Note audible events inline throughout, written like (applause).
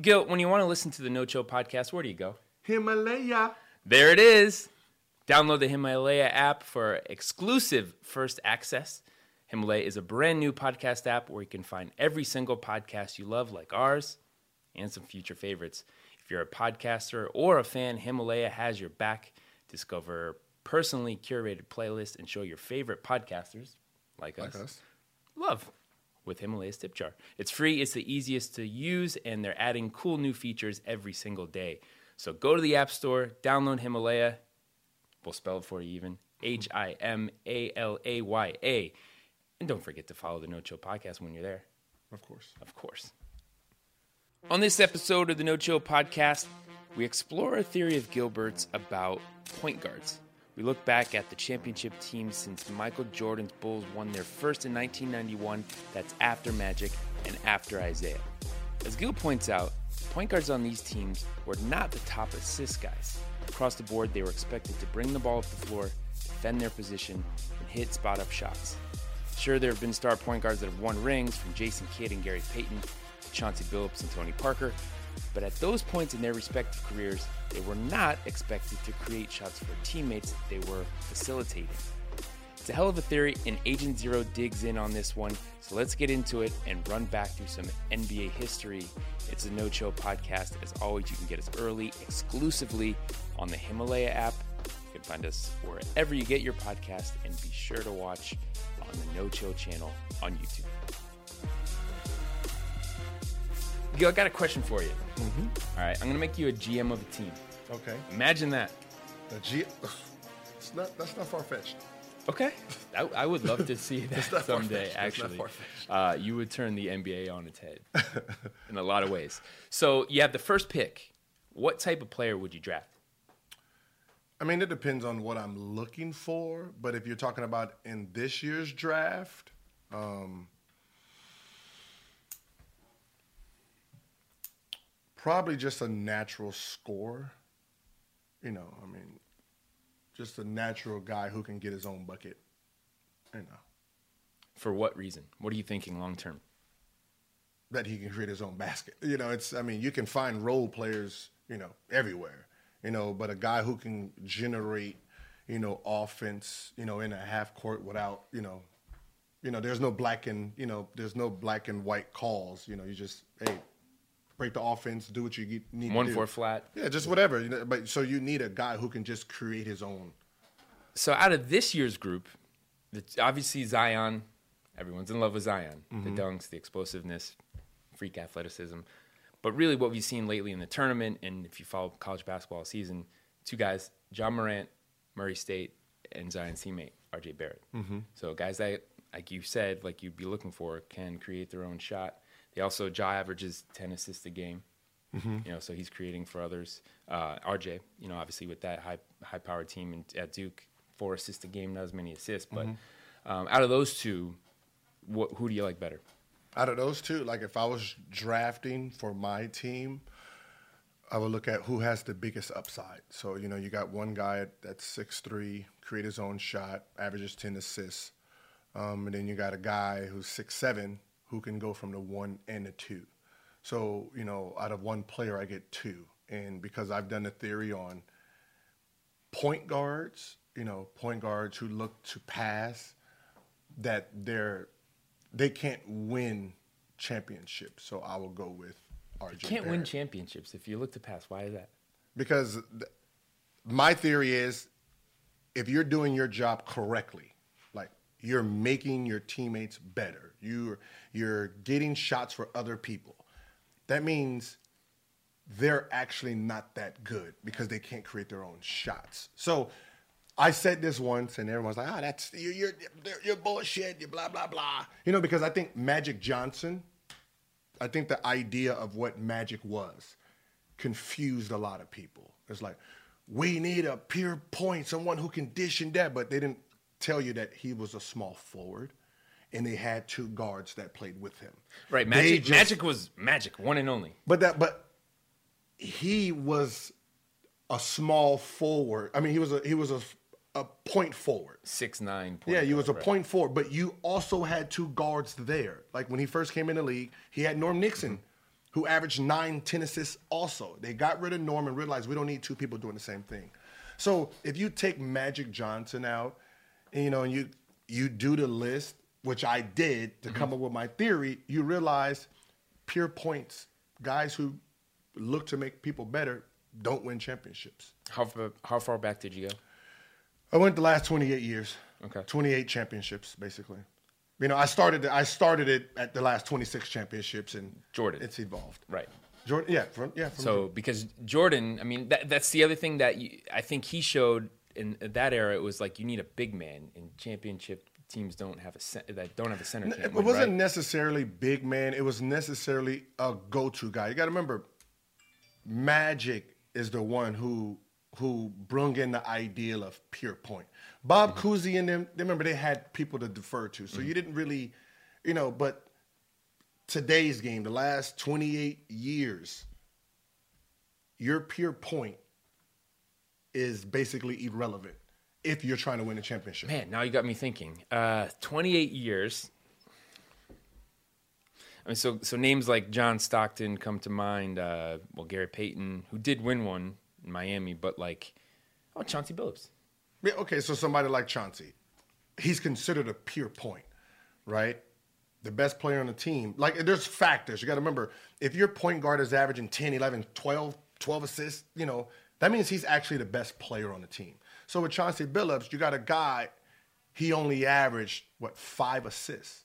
Gil, when you want to listen to the No Chill podcast, where do you go? Himalaya. There it is. Download the Himalaya app for exclusive first access. Himalaya is a brand new podcast app where you can find every single podcast you love, like ours, and some future favorites. If you're a podcaster or a fan, Himalaya has your back. Discover personally curated playlists and show your favorite podcasters, like, Like us, us. love with Himalaya's tip jar. It's free, it's the easiest to use, and they're adding cool new features every single day. So go to the App Store, download Himalaya. We'll spell it for you even H I M A L A Y A. And don't forget to follow the No Chill podcast when you're there, Of course. of course. On this episode of the No Chill podcast, we explore a theory of Gilbert's about point guards. We look back at the championship teams since Michael Jordan's Bulls won their first in 1991. That's after Magic and after Isiah. As Gil points out, point guards on these teams were not the top assist guys. Across the board, they were expected to bring the ball up the floor, defend their position, and hit spot up shots. Sure, there have been star point guards that have won rings, from Jason Kidd and Gary Payton to Chauncey Billups and Tony Parker, but at those points in their respective careers, they were not expected to create shots for teammates they were facilitating. It's a hell of a theory, and Agent Zero digs in on this one. So let's get into it and run back through some NBA history. It's a No Chill podcast. As always, you can get us early exclusively on the Himalaya app. You can find us wherever you get your podcast, and be sure to watch on the No Chill channel on YouTube. Gil, I got a question for you. All right, I'm gonna make you a GM of a team. Okay. Imagine that. The G. It's not. That's not far fetched. Okay, I, I would love to see (laughs) that someday. Actually, uh, you would turn the NBA on its head (laughs) in a lot of ways. So you have the first pick. What type of player would you draft? I mean, it depends on what I'm looking for. But if you're talking about in this year's draft, um, probably just a natural score. You know, I mean, just a natural guy who can get his own bucket. You know, For what reason? What are you thinking long term? that he can create his own basket. You know, it's I mean, you can find role players, you know, everywhere. You know, but a guy who can generate, you know, offense, you know, in a half court without, you know, you know, there's no black and, you know, there's no black and white calls. You know, you just hey, break the offense, do what you need One to do. four flat. Yeah, just whatever. You know, but so you need a guy who can just create his own. So out of this year's group, obviously Zion, everyone's in love with Zion. The mm-hmm. dunks, the explosiveness, freak athleticism. But really, what we've seen lately in the tournament, and if you follow college basketball season, two guys: John Morant, Murray State, and Zion's teammate RJ Barrett. Mm-hmm. So guys that, like you said, like you'd be looking for, can create their own shot. They also Ja averages ten assists a game. You know, so he's creating for others. Uh, RJ, you know, obviously with that high high powered team in, at Duke, four assists a game, not as many assists. But um, out of those two, what, who do you like better? Out of those two, like if I was drafting for my team, I would look at who has the biggest upside. So, you know, you got one guy that's six three, create his own shot, averages 10 assists. Um, and then you got a guy who's six seven who can go from the one and the two. So, you know, out of one player, I get two. And because I've done a theory on point guards, you know, point guards who look to pass, that they're they can't win championships. So I will go with RJ. Can't win championships if you look to pass. Why is that? because th- my theory is if you're doing your job correctly, like you're making your teammates better, you're you're getting shots for other people. That means they're actually not that good because they can't create their own shots. So I said this once, and everyone's like, "Ah, that's you're you're, you're bullshit. You blah blah blah." You know, because I think Magic Johnson I think the idea of what Magic was confused a lot of people. It's like we need a pure point, someone who can dish and that, but they didn't tell you that he was a small forward, and they had two guards that played with him. Right, Magic. just- Magic was Magic, one and only. But that, but he was a small forward. I mean, he was a he was a a point forward. Six nine. Point Yeah, he was a right. point forward, but you also had two guards there. Like when he first came in the league, he had Norm Nixon, mm-hmm. who averaged nine, 10 assists also. They got rid of Norm and realized we don't need two people doing the same thing. So if you take Magic Johnson out, and, you know, and you you do the list, which I did to come mm-hmm. up with my theory, you realize pure points, guys who look to make people better, don't win championships. How far, how far back did you go? I went the last 28 years. Okay. 28 championships, basically. You know, I started I started it at the last 26 championships, and Jordan. It's evolved. Right. Jordan, yeah, from, yeah. From So because Jordan, I mean, that, that's the other thing that you, I think he showed in that era. It was like you need a big man, in championship teams don't have a that don't have a center. it win, wasn't right? necessarily big man. It was necessarily a go-to guy. You got to remember, Magic is the one who who brung in the ideal of pure point. Bob Mm-hmm. Cousy and them, they remember they had people to defer to, so you didn't really, you know. But today's game, the last 28 years, your pure point is basically irrelevant if you're trying to win a championship. Man, now you got me thinking. Uh, 28 years. I mean, so so names like John Stockton come to mind. Uh, well, Gary Payton, who did win one in Miami, but like, oh, Chauncey Billups. Yeah, okay, so somebody like Chauncey, he's considered a pure point, right? The best player on the team. Like, there's factors. You got to remember, if your point guard is averaging 10, 11, 12, 12 assists, you know, that means he's actually the best player on the team. So with Chauncey Billups, you got a guy, he only averaged, what, five assists.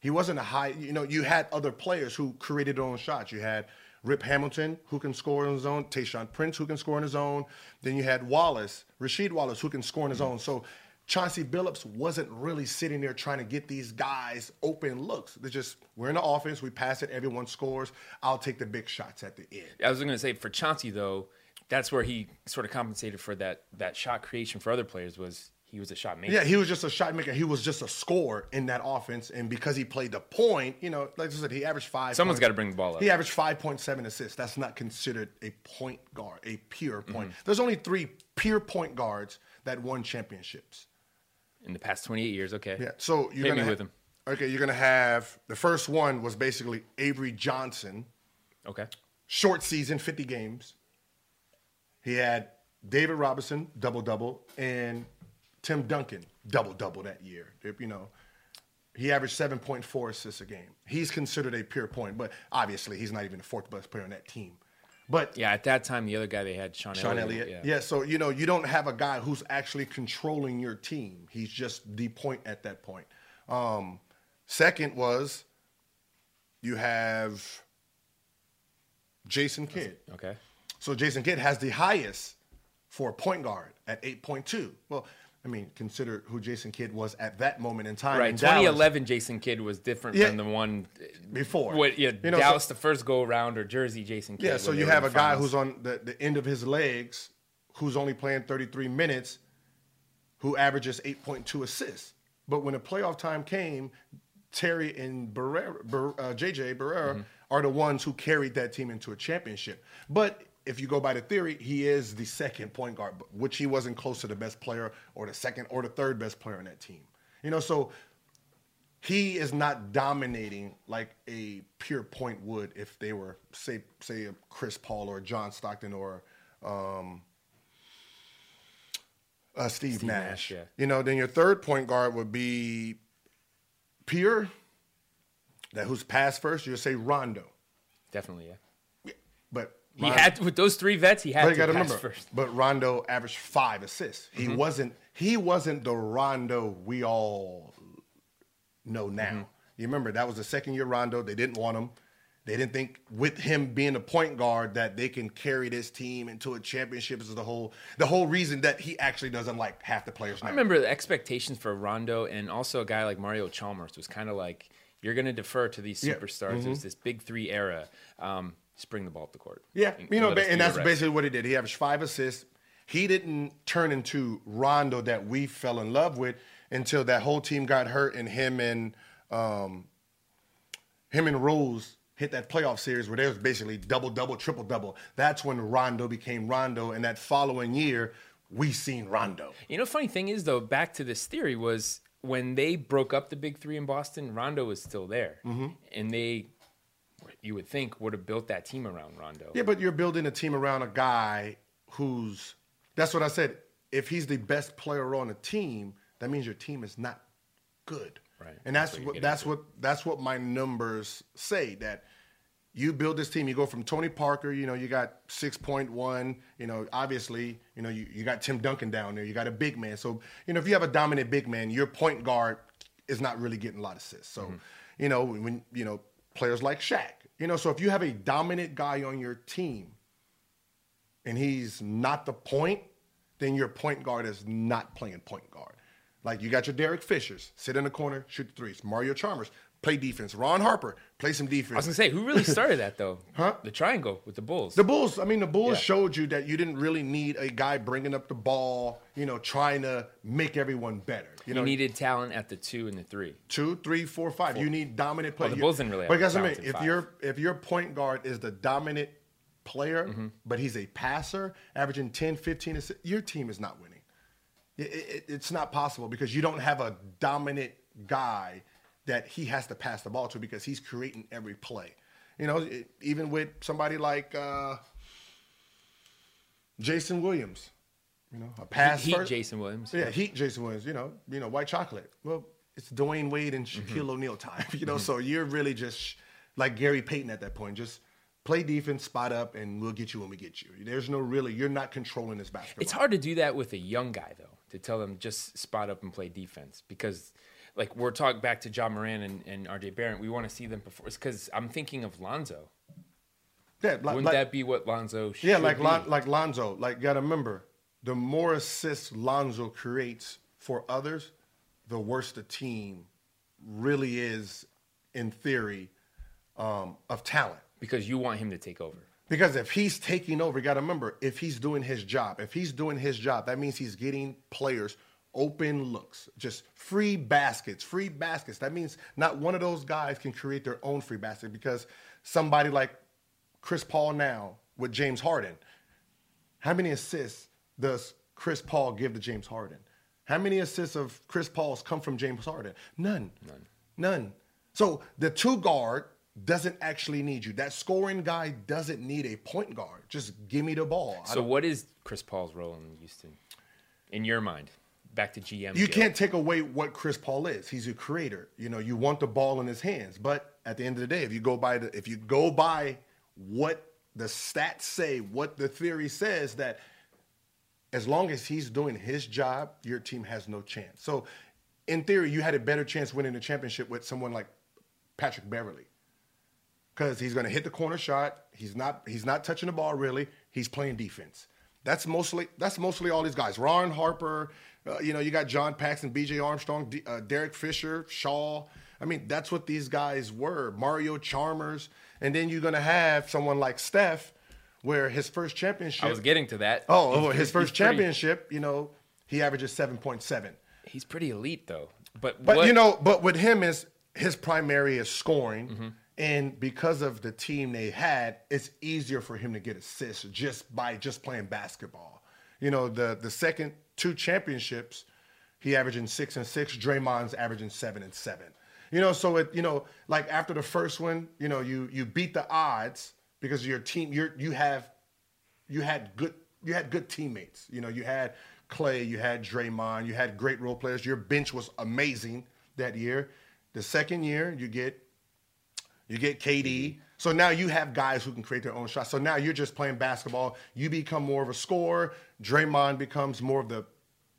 He wasn't a high, you know, you had other players who created their own shots. You had Rip Hamilton, who can score on his own, Tayshaun Prince, who can score on his own. Then you had Wallace, Rasheed Wallace, who can score on his own. So Chauncey Billups wasn't really sitting there trying to get these guys open looks. They're just, we're in the offense, we pass it, everyone scores. I'll take the big shots at the end. I was going to say for Chauncey though, that's where he sort of compensated for that that shot creation for other players was he was a shot maker. Yeah, he was just a shot maker. He was just a scorer in that offense. And because he played the point, you know, like I said, he averaged five. Someone's gotta bring the ball up. He averaged 5.7 assists. That's not considered a point guard, a pure point. Mm-hmm. There's only three pure point guards that won championships. in the past 28 years. Okay. Yeah. So you're Hit gonna me ha- with him. Okay, you're gonna have the first one was basically Avery Johnson, Okay. short season, 50 games. He had David Robinson, double double, and Tim Duncan, double double that year. You know, he averaged 7.4 assists a game. He's considered a pure point, but obviously he's not even the fourth best player on that team. But Yeah. At that time, the other guy they had, Sean, Sean Elliott. Elliott. Yeah. so you know, you don't have a guy who's actually controlling your team. He's just the point at that point. Um, second was you have Jason Kidd. Okay. So Jason Kidd has the highest for a point guard at 8.2. Well, I mean, consider who Jason Kidd was at that moment in time. Right. in Dallas 2011 Jason Kidd was different Yeah. from the one before. What? Yeah. You know, Dallas, so- the first go around, or Jersey Jason Kidd. Yeah, so you have a guy finals. who's on the, the end of his legs, who's only playing 33 minutes, who averages 8.2 assists. But when the playoff time came, Terry and Barea, Bar, uh, JJ Barea Mm-hmm. are the ones who carried that team into a championship. But if you go by the theory, he is the second point guard, which he wasn't close to the best player or the second or the third best player on that team. You know, so he is not dominating like a pure point would if they were say say a Chris Paul or John Stockton or um, uh, Steve, Steve Nash. Nash, yeah. You know, then your third point guard would be pure. That who's passed first? You'll say Rondo, Definitely, yeah. He Rondo- had with those three vets. He had but to remember, first. but Rondo averaged five assists. He Mm-hmm. wasn't. He wasn't the Rondo we all know now. Mm-hmm. You remember that was the second year Rondo. They didn't want him. They didn't think with him being a point guard that they can carry this team into a championship. Is the whole the whole reason that he actually doesn't like half the players now. I remember the expectations for Rondo and also a guy like Mario Chalmers was kind of like You're going to defer to these Yeah. superstars. There's this big three era. Um, just bring the ball up the court. Yeah, And- you know, us and that's basically what he did. He averaged five assists. He didn't turn into Rondo that we fell in love with until that whole team got hurt, and him and um, him and Rose hit that playoff series where there was basically double, double, triple, double. That's when Rondo became Rondo, and that following year we seen Rondo. You know, funny thing is though, back to this theory was when they broke up the big three in Boston, Rondo was still there, Mm-hmm. and they, you would think, would have built that team around Rondo. Yeah, but you're building a team around a guy who's. That's what I said. If he's the best player on a team, that means your team is not good. Right. And that's, That's what what that's to. what that's what my numbers say that you build this team. You go from Tony Parker, you know, you got six point one. You know, obviously, you know, you, you got Tim Duncan down there. You got a big man. So you know, if you have a dominant big man, your point guard is not really getting a lot of assists. So, Mm-hmm. you know, when you know players like Shaq, you know, so if you have a dominant guy on your team, and he's not the point, then your point guard is not playing point guard. Like you got your Derek Fishers, sit in the corner, shoot the threes. Mario Chalmers, play defense. Ron Harper, play some defense. I was gonna say, who really started that though? (laughs) Huh? The triangle with the Bulls. The Bulls, I mean, the Bulls Yeah. showed you that you didn't really need a guy bringing up the ball, you know, trying to make everyone better. You you know, needed talent at the two and the three. two, three, four, five. You need dominant players. the Bulls didn't really But have guys, I mean, if five. your if your point guard is the dominant player, Mm-hmm. but he's a passer, averaging 10, 15 assists, your team is not winning. It- it- it's not possible because you don't have a dominant guy that he has to pass the ball to because he's creating every play. You know, it- even with somebody like uh, Jason Williams, you know, a pass Heat first- Jason Williams. yeah, Heat Jason Williams, you know, you know, white chocolate. Well, it's Dwyane Wade and Shaquille Mm-hmm. O'Neal time, (laughs) you know. So you're really just like Gary Payton at that point. Just play defense, spot up, and we'll get you when we get you. There's no really, you're not controlling this basketball. It's hard to do that with a young guy though, to tell them just spot up and play defense because like we're talking back to John Moran and, and RJ Barrett, we want to see them perform because I'm thinking of Lonzo. Yeah, like, Wouldn't like- that be what Lonzo should yeah, like be? Lon, like Lonzo. Like, gotta remember, the more assists Lonzo creates for others, the worse the team really is, in theory, um, of talent. because you want him to take over. Because if he's taking over, you got to remember, if he's doing his job, if he's doing his job, that means he's getting players open looks, just free baskets, free baskets. That means not one of those guys can create their own free basket because somebody like Chris Paul now with James Harden, how many assists does Chris Paul give to James Harden? How many assists of Chris Paul's come from James Harden? None. None. None. So the two guard doesn't actually need you. That scoring guy doesn't need a point guard. Just give me the ball. So what is Chris Paul's role in Houston, in your mind? Back to GM. you Gil. can't take away what Chris Paul is. He's a creator. You know, you want the ball in his hands. But at the end of the day, if you go by the if you go by what the stats say, what the theory says that as long as he's doing his job, your team has no chance. So in theory, you had a better chance winning the championship with someone like Patrick Beverley. Because he's going to hit the corner shot. He's not. He's not touching the ball really. He's playing defense. That's mostly. That's mostly all these guys. Ron Harper. Uh, you know, you got John Paxson, B.J. Armstrong, D, uh, Derek Fisher, Shaw. I mean, that's what these guys were. Mario Chalmers, and then you're going to have someone like Steph, where his first championship. I was getting to that. Oh, oh, his first pretty- championship. You know, he averages seven point seven. He's pretty elite though. But But what- you know, but with him is his primary is scoring, Mm-hmm. and because of the team they had, it's easier for him to get assists just by just playing basketball. You know, the the second two championships, he averaging six and six. Draymond's averaging seven and seven. You know, so it you know like after the first one, you know you you beat the odds because your team you're you have you had good you had good teammates. You know, you had Klay, you had Draymond, you had great role players. Your bench was amazing that year. The second year, you get you get KD. So now you have guys who can create their own shots. So now you're just playing basketball. You become more of a scorer. Draymond becomes more of the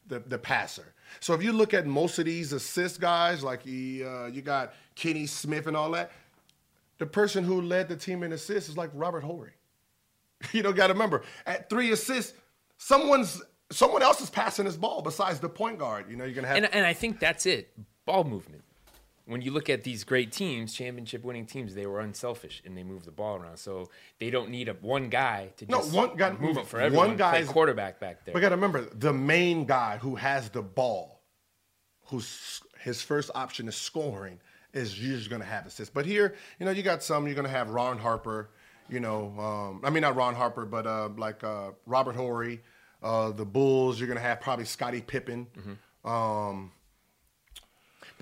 the, the passer. So if you look at most of these assist guys, like he, uh, you got Kenny Smith and all that, the person who led the team in assists is like Robert Horry. (laughs) You know, got to remember at three assists, someone's someone else is passing this ball besides the point guard. You know, you're gonna have and and I think that's it. Ball movement. When you look at these great teams, championship winning teams, they were unselfish and they move the ball around. So they don't need a one guy to No, just one guy- move it for one everyone. Play guy's- quarterback back there. But got to remember, the main guy who has the ball, who's his first option is scoring, is usually going to have assists. But here, you know, you got some. You're going to have Ron Harper. You know, um, I mean not Ron Harper, but uh, like uh, Robert Horry. Uh, the Bulls. You're going to have probably Scottie Pippen. Mm-hmm. Um,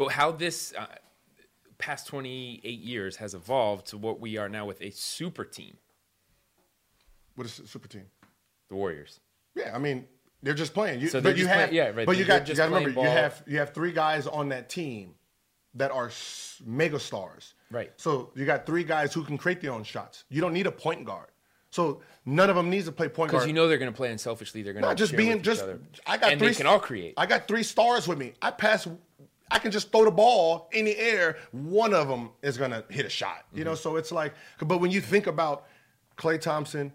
But how this uh, past 28 years has evolved to what we are now with a super team, what is super team? the Warriors. Yeah, I mean they're just playing. You, So but you have, play- yeah, right, But you got you got to remember playing you have you have three guys on that team that are mega stars. Right. So you got three guys who can create their own shots. You don't need a point guard. So none of them needs to play point guard Because you know they're going to play unselfishly. They're going to Not just being just. I got and three. they can all create. I got three stars with me. I pass. I can just throw the ball in the air. One of them is gonna hit a shot. You Mm-hmm. know, so it's like. But when you think about Klay Thompson,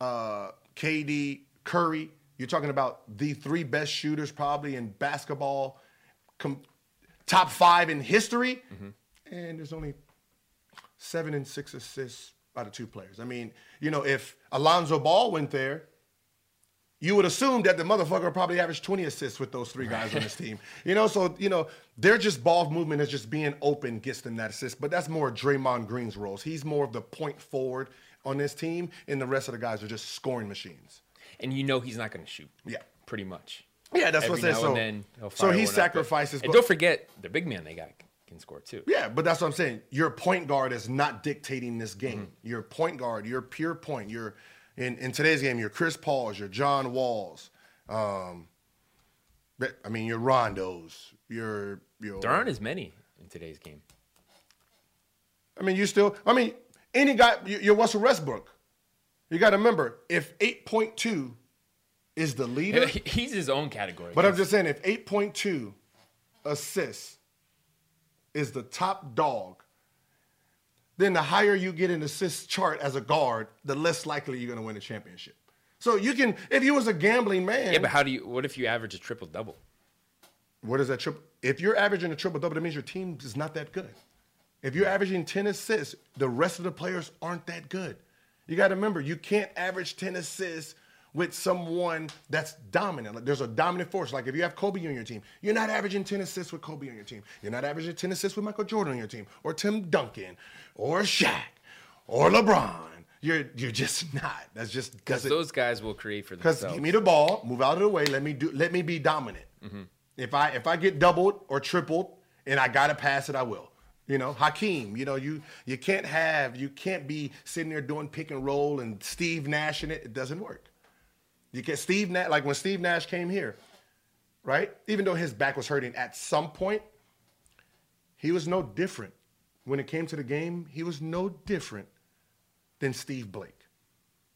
uh, KD, Curry, you're talking about the three best shooters probably in basketball, com- top five in history, Mm-hmm. and there's only seven and six assists out of two players. I mean, you know, if Alonzo Ball went there, you would assume that the motherfucker probably averaged 20 assists with those three guys on his team. You know, so, you know, they're just ball movement is just being open gets them that assist. But that's more Draymond Green's roles. He's more of the point forward on this team, and the rest of the guys are just scoring machines. and you know he's not going to shoot. Yeah. Pretty much. Yeah, that's Every what I said. now So, then he'll so he but- sacrifices. And don't forget, the big man they got can score too. Yeah, but that's what I'm saying. Your point guard is not dictating this game. Mm-hmm. Your point guard, your pure point. Your in, in today's game, your Chris Pauls, your John Walls. Um, but, I mean, your Rondos. Your your. There aren't as many in today's game. I mean, you still. I mean, any guy. you- Your Russell Westbrook. You got to remember, if 8.2 is the leader, (laughs) He's his own category. but I'm just saying, if 8.2 assists is the top dog, then the higher you get in the assist chart as a guard, the less likely you're going to win a championship. So you can, if you was a gambling man, yeah, but how do you? What if you average a triple double? what is that triple? If you're averaging a triple double, that means your team is not that good. If you're averaging 10 assists, the rest of the players aren't that good. You got to remember, you can't average 10 assists with someone that's dominant. Like there's a dominant force. Like if you have Kobe on your team, you're not averaging 10 assists with Kobe on your team. You're not averaging 10 assists with Michael Jordan on your team, or Tim Duncan, or Shaq, or LeBron. You're you're just (laughs) not. That's just Because those guys will create for because themselves. give me the ball, move out of the way, let me do, let me be dominant. Mm-hmm. If I if I get doubled or tripled and I gotta pass it, I will. You know, Hakeem. You know, you you can't have you can't be sitting there doing pick and roll and Steve Nash in it. It doesn't work. You get Steve Nash like when Steve Nash came here, right? Even though his back was hurting at some point, he was no different. When it came to the game, he was no different than Steve Blake.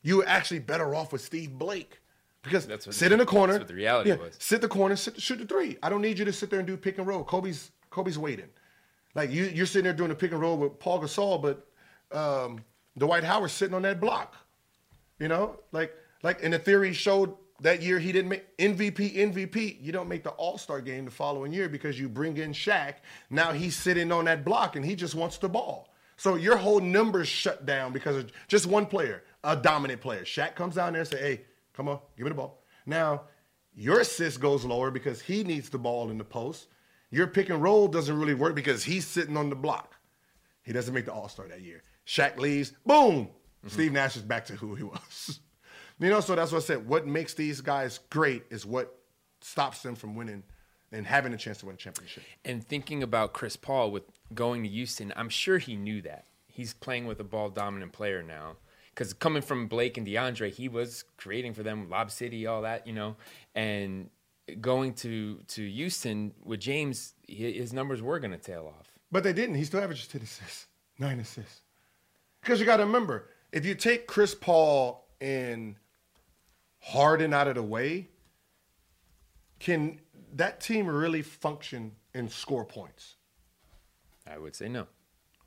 You were actually better off with Steve Blake because That's what- sit in the corner. that's what the reality yeah, was. Sit the corner, sit, shoot the three. I don't need you to sit there and do pick and roll. Kobe's Kobe's waiting. Like you, you're sitting there doing a pick and roll with Pau Gasol, but um, Dwight Howard's sitting on that block. You know, like like in the theory showed that year he didn't make MVP MVP. You don't make the All Star game the following year because you bring in Shaq. Now he's sitting on that block and he just wants the ball. So your whole numbers shut down because of just one player, a dominant player. Shaq comes down there and say, "Hey, come on, give me the ball." Now your assist goes lower because he needs the ball in the post. Your pick and roll doesn't really work because he's sitting on the block. He doesn't make the All Star that year. Shaq leaves, boom. Mm-hmm. Steve Nash is back to who he (laughs) was. You know, so that's what I said. What makes these guys great is what stops them from winning and having a chance to win a championship. And thinking about Chris Paul with going to Houston, I'm sure he knew that. He's playing with a ball dominant player now. Because coming from Blake and DeAndre, he was creating for them, Lob City, all that, you know. And going to to Houston with James, his numbers were going to tail off. But they didn't. He still averages 10 assists, nine assists. Because you got to remember, if you take Chris Paul and Harden out of the way, can that team really function and score points? I would say no.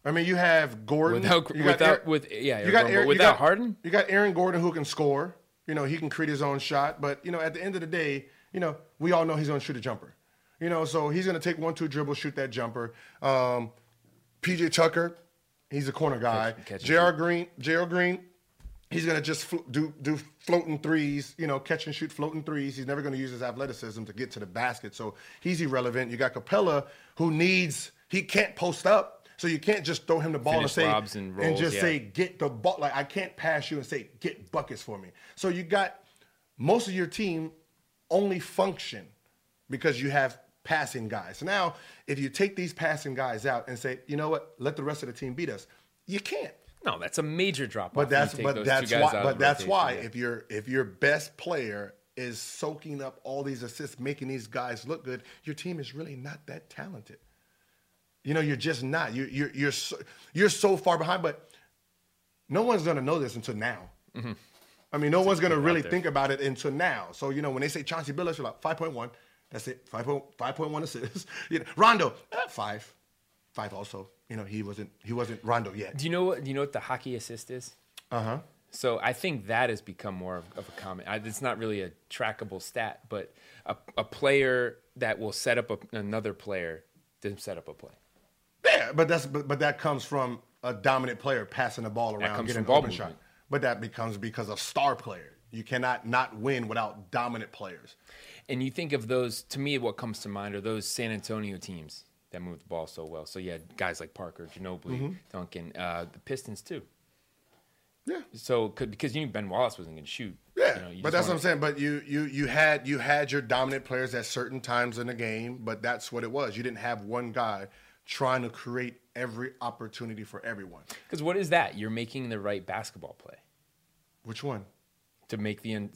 I mean, you have Gordon Without- you without- Aaron- with- yeah, you got Aaron- you without got- Harden? You got Aaron Gordon who can score. You know, he can create his own shot. But you know, at the end of the day, you know, we all know he's going to shoot a jumper. You know, so he's going to take one, two dribble, shoot that jumper. Um, PJ Tucker, he's a corner guy. Catch- catch J.R. Green, J.R. Green, he's going to just flo- do do floating threes. You know, catch and shoot floating threes. He's never going to use his athleticism to get to the basket, so he's irrelevant. You got Capela, who needs he can't post up, so you can't just throw him the ball Finish and say and rolls, just yeah. say get the ball. Like I can't pass you and say get buckets for me. So you got most of your team only function because you have passing guys. So now, if you take these passing guys out and say, you know what, let the rest of the team beat us, you can't. No, that's a major drop. Off. But that's but that's why but that's why Yeah. if your if your best player is soaking up all these assists, making these guys look good, your team is really not that talented. You know, you're just not. You you're you're so, you're so far behind, but no one's gonna know this until now. I mean, no one's gonna really there. think about it until now. So you know, when they say Chauncey Billups, you're like five point one. That's it. Five point five point one assists. (laughs) you know, Rondo eh, five, five also. You know, he wasn't he wasn't Rondo yet. Do you know what? Do you know what the hockey assist is? Uh huh. So I think that has become more of, of a common. I, it's not really a trackable stat, but a, a player that will set up a, another player to set up a play. Yeah, but that's but, but that comes from a dominant player passing the ball around, getting an open shot. But that becomes because of star player. You cannot not win without dominant players. And you think of those. To me, what comes to mind are those San Antonio teams that move the ball so well. So you had guys like Parker, Ginobili, Mm-hmm. Duncan, uh, the Pistons too. Yeah. So could, because you knew Ben Wallace wasn't going to shoot. Yeah, you know, you but that's what I'm saying. But you you you had you had your dominant players at certain times in the game, but that's what it was. You didn't have one guy trying to create every opportunity for everyone. Because what is that? You're making the right basketball play Which one? to make the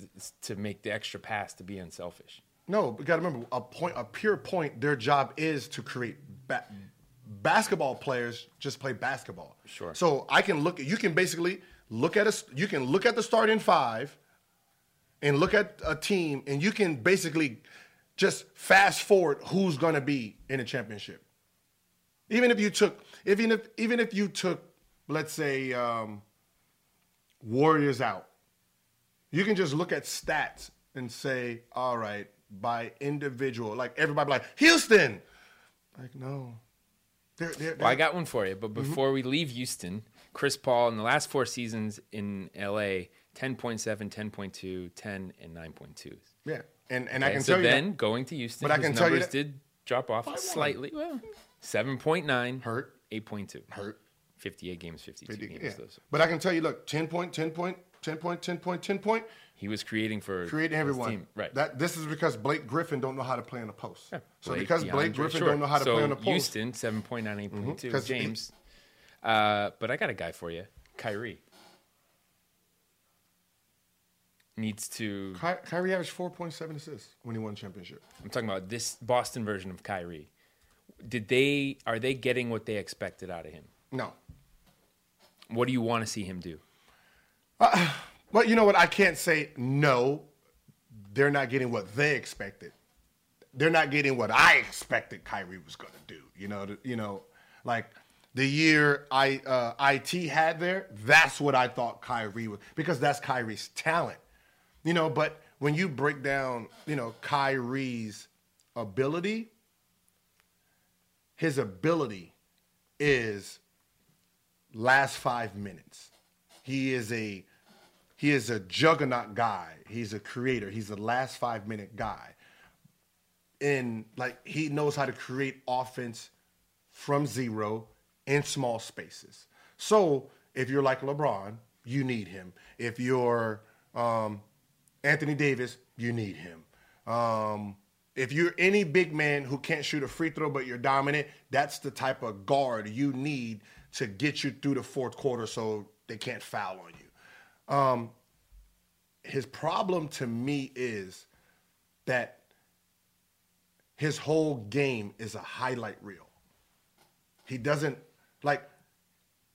to make the extra pass to be unselfish. No, but you got to remember a point, a pure point. Their job is to create ba- basketball players. Just play basketball. Sure. So I can look. You can basically look at a. You can look at the starting five, and look at a team, and you can basically just fast forward who's going to be in the championship. Even if you took, even if even if you took, let's say, um, Warriors out, you can just look at stats and say, all right, by individual, like everybody, like Houston, like no, they're, they're, Well, I got one for you, but mm-hmm. before we leave Houston, Chris Paul in the last four seasons in LA, 10.7, 10.2, 10, and 9.2. yeah, and and I can so tell you then that going to Houston, But I his can tell you numbers that- did drop off Five slightly. Well, 7.9, hurt, 8.2, hurt, 58 games, 52 games. yeah. Those. But I can tell you, look, ten point, ten point, ten point, ten point, ten point, He was creating for creating his everyone. team. Right. That this is because Blake Griffin don't know how to play in the post. So Blake, because Blake DeAndre, Griffin sure. don't know how to so play on the post, Houston, 7.9, 8.2. 'cause he- James. Uh, but I got a guy for you. Kyrie. Needs to. Ky- Kyrie averaged four point seven assists when he won championship. I'm talking about this Boston version of Kyrie. Did they are they getting what they expected out of him? No, What do you want to see him do? But you know what? I can't say no. They're not getting what they expected. They're not getting what I expected Kyrie was going to do. You know, the- you know, like the year I uh, it had there. That's what I thought Kyrie was because that's Kyrie's talent. You know, but when you break down, you know, Kyrie's ability, his ability is last five minutes. He is a he is a juggernaut guy. He's a creator. He's a last five minute guy. And like he knows how to create offense from zero in small spaces. So if you're like LeBron, you need him. If you're um, Anthony Davis, you need him. Um, if you're any big man who can't shoot a free throw but you're dominant, that's the type of guard you need to get you through the fourth quarter so they can't foul on you. Um, his problem to me is that his whole game is a highlight reel. He doesn't like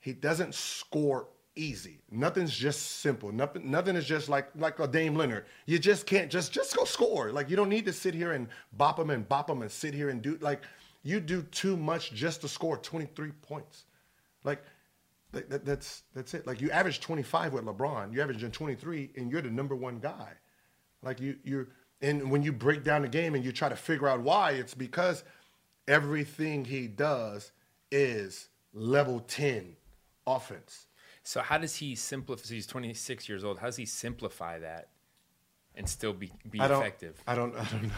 he doesn't score easy. Nothing's just simple. Nothing nothing is just like like a Dame Leonard. You just can't just just go score. Like you don't need to sit here and bop him and bop him and sit here and do like you do too much just to score 23 points. Like that, that- that's that's it. Like you average 25 with LeBron, you average 23 and you're the number one guy. Like you you're And when you break down the game and you try to figure out why, it's because everything he does is level 10 offense. So how does he simplify? So he's 26 years old. How does he simplify that and still be, be I effective? I don't. I don't know.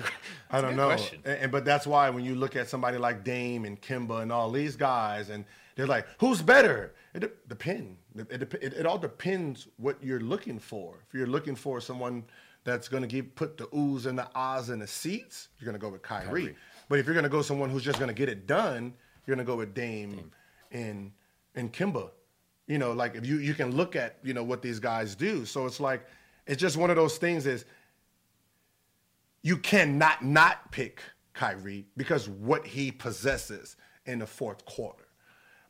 (laughs) I don't know. And, and- but that's why when you look at somebody like Dame and Kemba and all these guys, and they're like, "Who's better?" It de- depends. It, it, it, it all depends what you're looking for. If you're looking for someone that's going to give put the oohs and the ahs in the seats, you're going to go with Kyrie. Kyrie. But if you're going to go someone who's just going to get it done, you're going to go with Dame, and and Kemba. You know, like if you you can look at you know what these guys do. So it's like it's just one of those things is you cannot not pick Kyrie because what he possesses in the fourth quarter.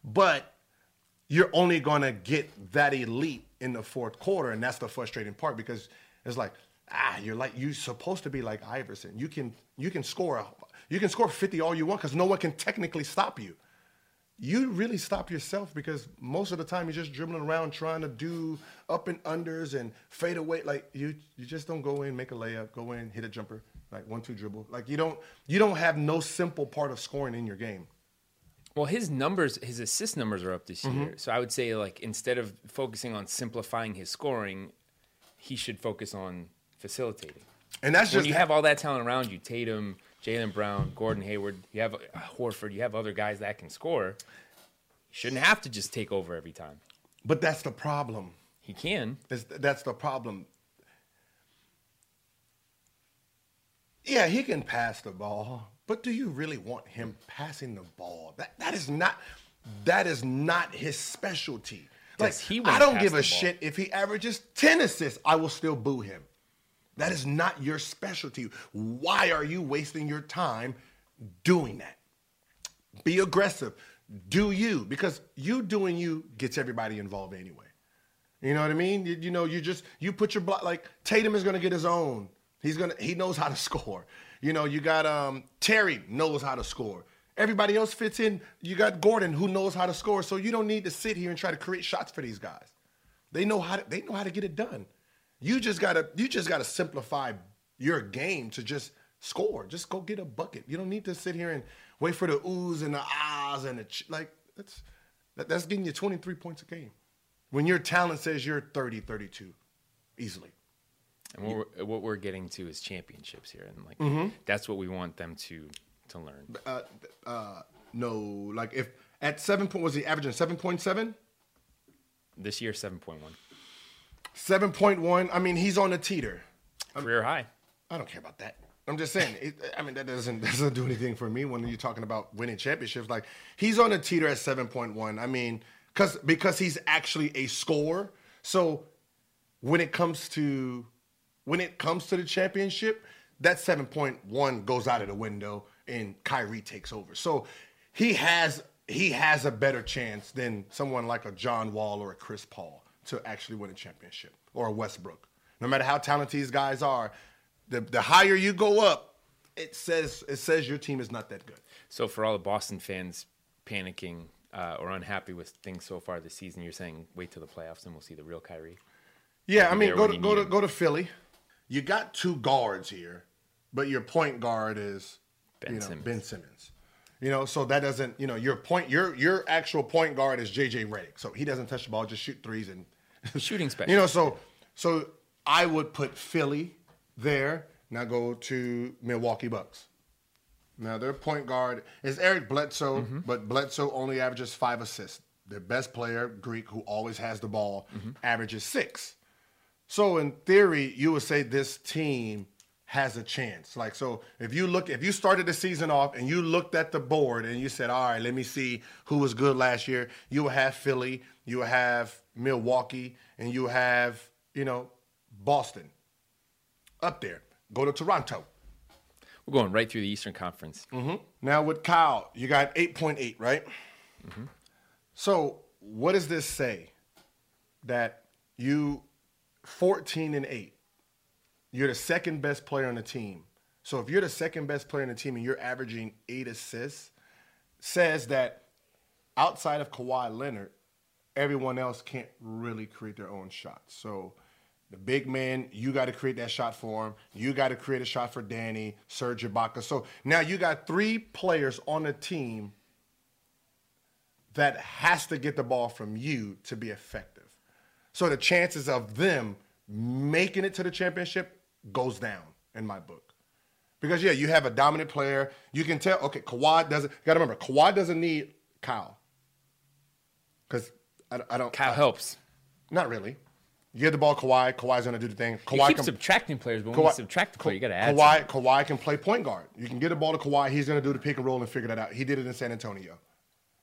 But you're only going to get that elite in the fourth quarter, and that's the frustrating part because it's like ah, you're like you're supposed to be like Iverson. You can you can score you can score 50 all you want because no one can technically stop you. You really stop yourself because most of the time you're just dribbling around trying to do up and unders and fade away. Like you, you just don't go in, make a layup, go in, hit a jumper, like one two dribble. Like you don't, you don't have no simple part of scoring in your game. Well, his numbers, his assist numbers are up this Mm-hmm. year. So I would say, like, instead of focusing on simplifying his scoring, he should focus on facilitating. And that's when just you have all that talent around you, Tatum, Jaylen Brown, Gordon Hayward, you have uh, Horford, you have other guys that can score. You shouldn't have to just take over every time. But that's the problem. He can. Is that's the problem. Yeah, he can pass the ball, but do you really want him passing the ball? That that is not that is not his specialty. Like he I don't give a ball? shit if he averages 10 assists, I will still boo him. That is not your specialty. Why are you wasting your time doing that? Be aggressive. Do you because you doing you gets everybody involved anyway. You know what I mean? You, you know, you just you put your block like Tatum is gonna get his own. He's gonna he knows how to (laughs) score. You know, you got um Terry knows how to score. Everybody else fits in. You got Gordon who knows how to score. So you don't need to sit here and try to create shots for these guys. They know how to they know how to get it done. You just gotta you just gotta simplify your game to just score. Just go get a bucket. You don't need to sit here and wait for the oohs and the ahs and the ch- like. That's that, that's getting you 23 points a game. When your talent says you're 30, 32, easily. And what we're, what we're getting to is championships here, and like Mm-hmm. that's what we want them to to learn. Uh, uh, no, like if at seven point was he averaging 7.7? This year, seven point one, 7.1. I mean, he's on a teeter. career high. I don't care about that. I'm just saying. It, I mean, that doesn't (laughs) doesn't do anything for me when you're talking about winning championships. Like he's on a teeter at 7.1. I mean, because because he's actually a scorer. So when it comes to when it comes to the championship, that 7.1 goes out of the window and Kyrie takes over. So he has he has a better chance than someone like a John Wall or a Chris Paul to actually win a championship or a Westbrook. No matter how talented these guys are, the, the higher you go up, it says it says your team is not that good. So for all the Boston fans panicking uh, or unhappy with things so far this season, you're saying wait till the playoffs and we'll see the real Kyrie. Yeah, I mean, go to go to him. go to Philly. You got two guards here, but your point guard is Ben you know Simmons. Ben Simmons. You know, so that doesn't you know your point your your actual point guard is JJ Redick, so he doesn't touch the ball, just shoot threes and (laughs) Shooting special. You know, so so I would put Philly there. Now go to Milwaukee Bucks. Now their point guard is Eric Bledsoe, Mm-hmm. but Bledsoe only averages five assists. Their best player, Greek, who always has the ball, Mm-hmm. averages six. So in theory, you would say this team has a chance. Like so, if you look, if you started the season off and you looked at the board and you said, "All right, let me see who was good last year," you will have Philly, you will have Milwaukee, and you have you know Boston up there. Go to Toronto. We're going right through the Eastern Conference. Mm-hmm. Now with Kyle, you got 8.8, right? Mm-hmm. So what does this say? That you 14 and 8. You're the second best player on the team. So if you're the second best player on the team and you're averaging 8 assists, says that outside of Kawhi Leonard, everyone else can't really create their own shots. So The big man, you got to create that shot for him. You got to create a shot for Danny, Serge Ibaka. So now you got three players on the team that has to get the ball from you to be effective. So the chances of them making it to the championship goes down in my book. Because yeah, you have a dominant player. You can tell. Okay, Kawhi doesn't. You got to remember, Kawhi doesn't need Kyle. Because I, I, don't. Kyle I, helps. Not really. You get the ball, to Kawhi. Kawhi's gonna do the thing. Kawhi You keep can, subtracting players, but when you subtract the player, you got to add. Kawhi, Kawhi can play point guard. You can get the ball to Kawhi. He's going to do the pick and roll and figure that out. He did it in San Antonio,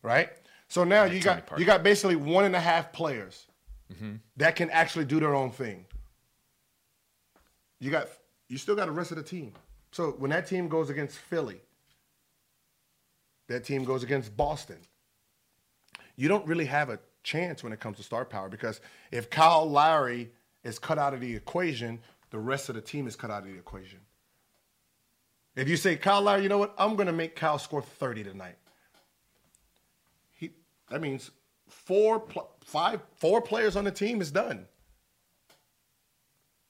right? So now you got Parker. you got basically one and a half players Mm-hmm. that can actually do their own thing. You got you still got the rest of the team. So when that team goes against Philly, that team goes against Boston. You don't really have a chance when it comes to star power because if Kyle Lowry is cut out of the equation, the rest of the team is cut out of the equation. If you say Kyle Lowry, you know what? I'm going to make Kyle score 30 tonight. He that means four pl- five four players on the team is done.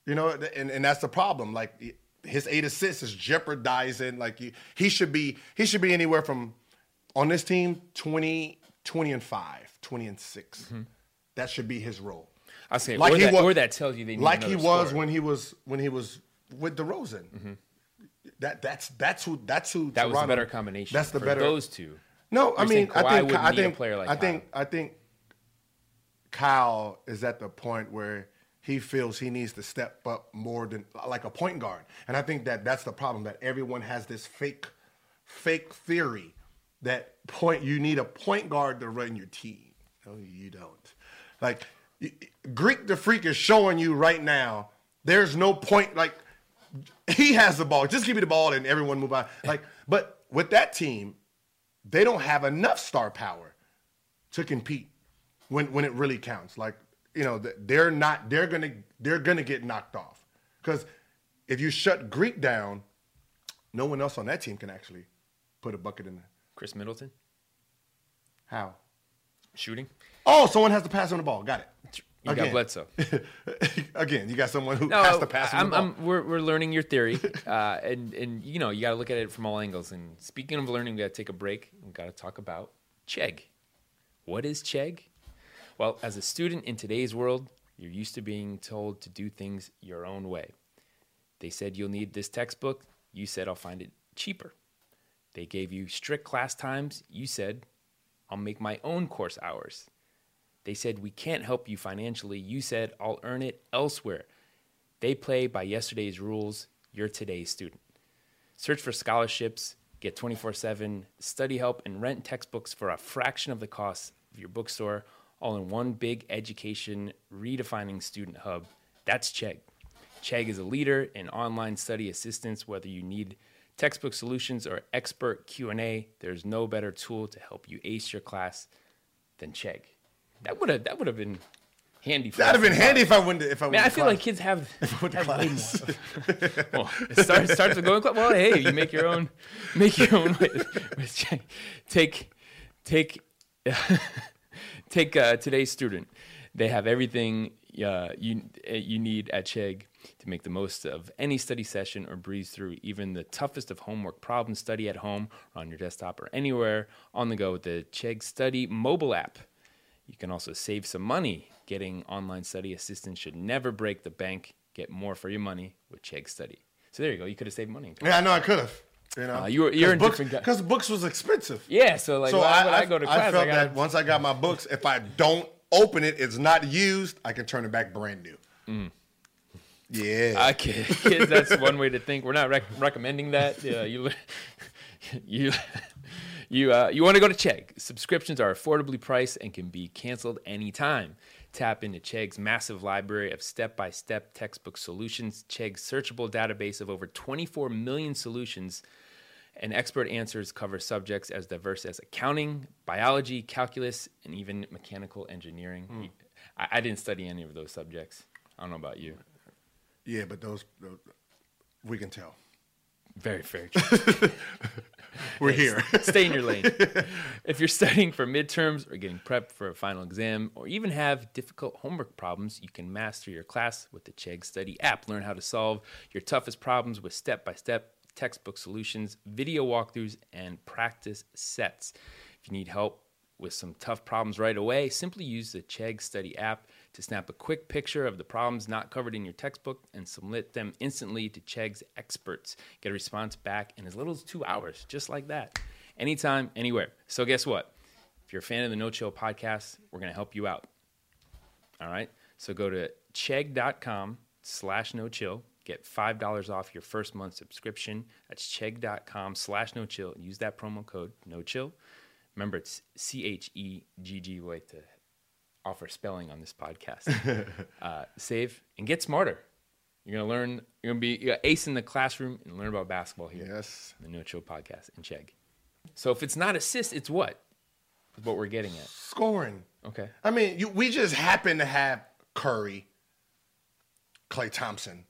You know, and, and that's the problem. Like his eight assists is jeopardizing. Like he, he should be he should be anywhere from on this team 20, 20 and 5, 20 and 6. Mm-hmm. That should be his role. I say, Like or, he that, wa- or that tells you they need Like he was scorer. when he was when he was with DeRozan. Mm-hmm. That that's that's who that's who That was the better combination. That's the for better those two. No, I mean, I think I think player like I think I think Kyle is at the point where he feels he needs to step up more than like a point guard, and I think that that's the problem that everyone has this fake fake theory that point you need a point guard to run your team. No, you don't. Like Greek the Freak is showing you right now. There's no point. Like he has the ball. Just give me the ball and everyone move on. Like, but with that team, they don't have enough star power to compete when when it really counts. Like, you know, they're not. They're gonna they're gonna get knocked off because if you shut Greek down, no one else on that team can actually put a bucket in there. Khris Middleton How? shooting. Oh, someone has to pass on the ball. Got it. You got Bledsoe. (laughs) Again, you got someone who No, has to pass I'm. I'm, we're, we're learning your theory, (laughs) uh, and and you know you got to look at it from all angles. And speaking of learning, we got to take a break. We got to talk about Chegg. What is Chegg? Well, as a student in today's world, you're used to being told to do things your own way. They said you'll need this textbook. You said I'll find it cheaper. They gave you strict class times. You said I'll make my own course hours. They said, We can't help you financially. You said, I'll earn it elsewhere. They play by yesterday's rules. You're today's student. Search for scholarships, get 24 7 study help, and rent textbooks for a fraction of the cost of your bookstore, all in one big education redefining student hub. That's Chegg. Chegg is a leader in online study assistance. Whether you need textbook solutions or expert Q&A, there's no better tool to help you ace your class than Chegg. That would have that would have been handy. For That'd have been handy if I went. To, if I. Man, I feel like kids have, (laughs) Went to have way class. more. (laughs) well, it starts, starts with going club. Well, hey, you make your own, make your own. With, (laughs) with take, take, take uh, today's student. They have everything uh, you you need at Chegg to make the most of any study session or breeze through even the toughest of homework problems. Study at home or on your desktop or anywhere on the go with the Chegg Study mobile app. You can also save some money. Getting online study assistance should never break the bank. Get more for your money with Chegg Study. So there you go. You could have saved money. Yeah, I know I could have. You know, Uh, you were- you're books, different because books was expensive. Yeah. So like, so I, would I, go to class? I felt gotta- that once I got my books, if I don't open it, it's not used. I can turn it back brand new. Mm. Yeah. I kid, kids, (laughs) that's one way to think. We're not rec- recommending that. Yeah, you, (laughs) you, you, uh, you want to go to Chegg. Subscriptions are affordably priced and can be canceled anytime. Tap into Chegg's massive library of step-by-step textbook solutions. Chegg's searchable database of over 24 million solutions and expert answers cover subjects as diverse as accounting, biology, calculus, and even mechanical engineering. I, I didn't study any of those subjects. I don't know about you. yeah, but those, those we can tell. Very, very true. (laughs) We're here. (laughs) Stay in your lane. (laughs) if you're studying for midterms or getting prepped for a final exam, or even have difficult homework problems, you can master your class with the Chegg Study app. Learn how to solve your toughest problems with step by step textbook solutions, video walkthroughs, and practice sets. If you need help with some tough problems right away, simply use the Chegg Study app to snap a quick picture of the problems not covered in your textbook and submit them instantly to Chegg's experts. Get a response back in as little as two hours, just like that. Anytime, anywhere. So, guess what? If you're a fan of the No Chill podcast, we're going to help you out. All right? So, go to chegg.com slash no chill. Get $5 off your first month subscription. That's chegg.com slash no chill. Use that promo code no chill. Remember, it's C H E G G way to offer spelling on this podcast. (laughs) uh, save and get smarter. You're gonna learn. You're gonna be you're ace in the classroom and learn about basketball here. Yes. The No Chill Podcast and Chegg. So if it's not assist, it's what? Is what we're getting at. Scoring. Okay. I mean, you, we just happen to have Curry, Klay Thompson,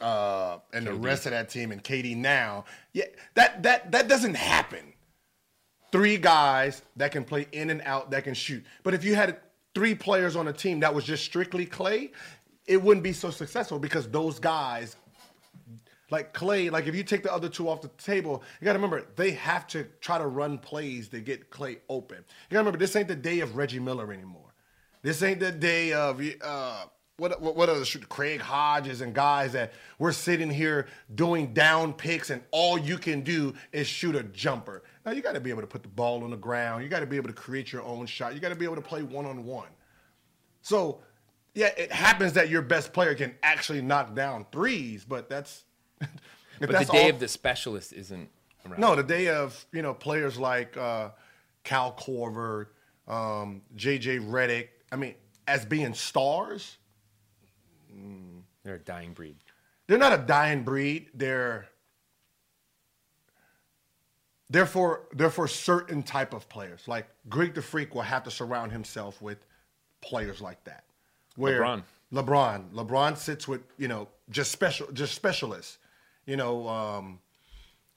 uh, and the rest of that team, and KD now. Yeah, that that that doesn't happen. Three guys that can play in and out, that can shoot. But if you had three players on a team that was just strictly Klay, it wouldn't be so successful because those guys like Klay, like if you take the other two off the table, you got to remember they have to try to run plays to get Klay open. You got to remember this ain't the day of Reggie Miller anymore. This ain't the day of uh, what what, what are the Craig Hodges and guys that we're sitting here doing down picks and all you can do is shoot a jumper. Now you got to be able to put the ball on the ground. You got to be able to create your own shot. You got to be able to play one on one. So yeah, it happens that your best player can actually knock down threes, but that's (laughs) but the day all, of the specialist isn't around. No, the day of you know players like uh, Cal Korver, um, JJ Redick. I mean, as being stars, they're a dying breed. They're not a dying breed. They're they're for they're for certain type of players. Like Greek the Freak will have to surround himself with players like that. Where LeBron. LeBron. LeBron sits with, you know, just special just specialists. You know, um,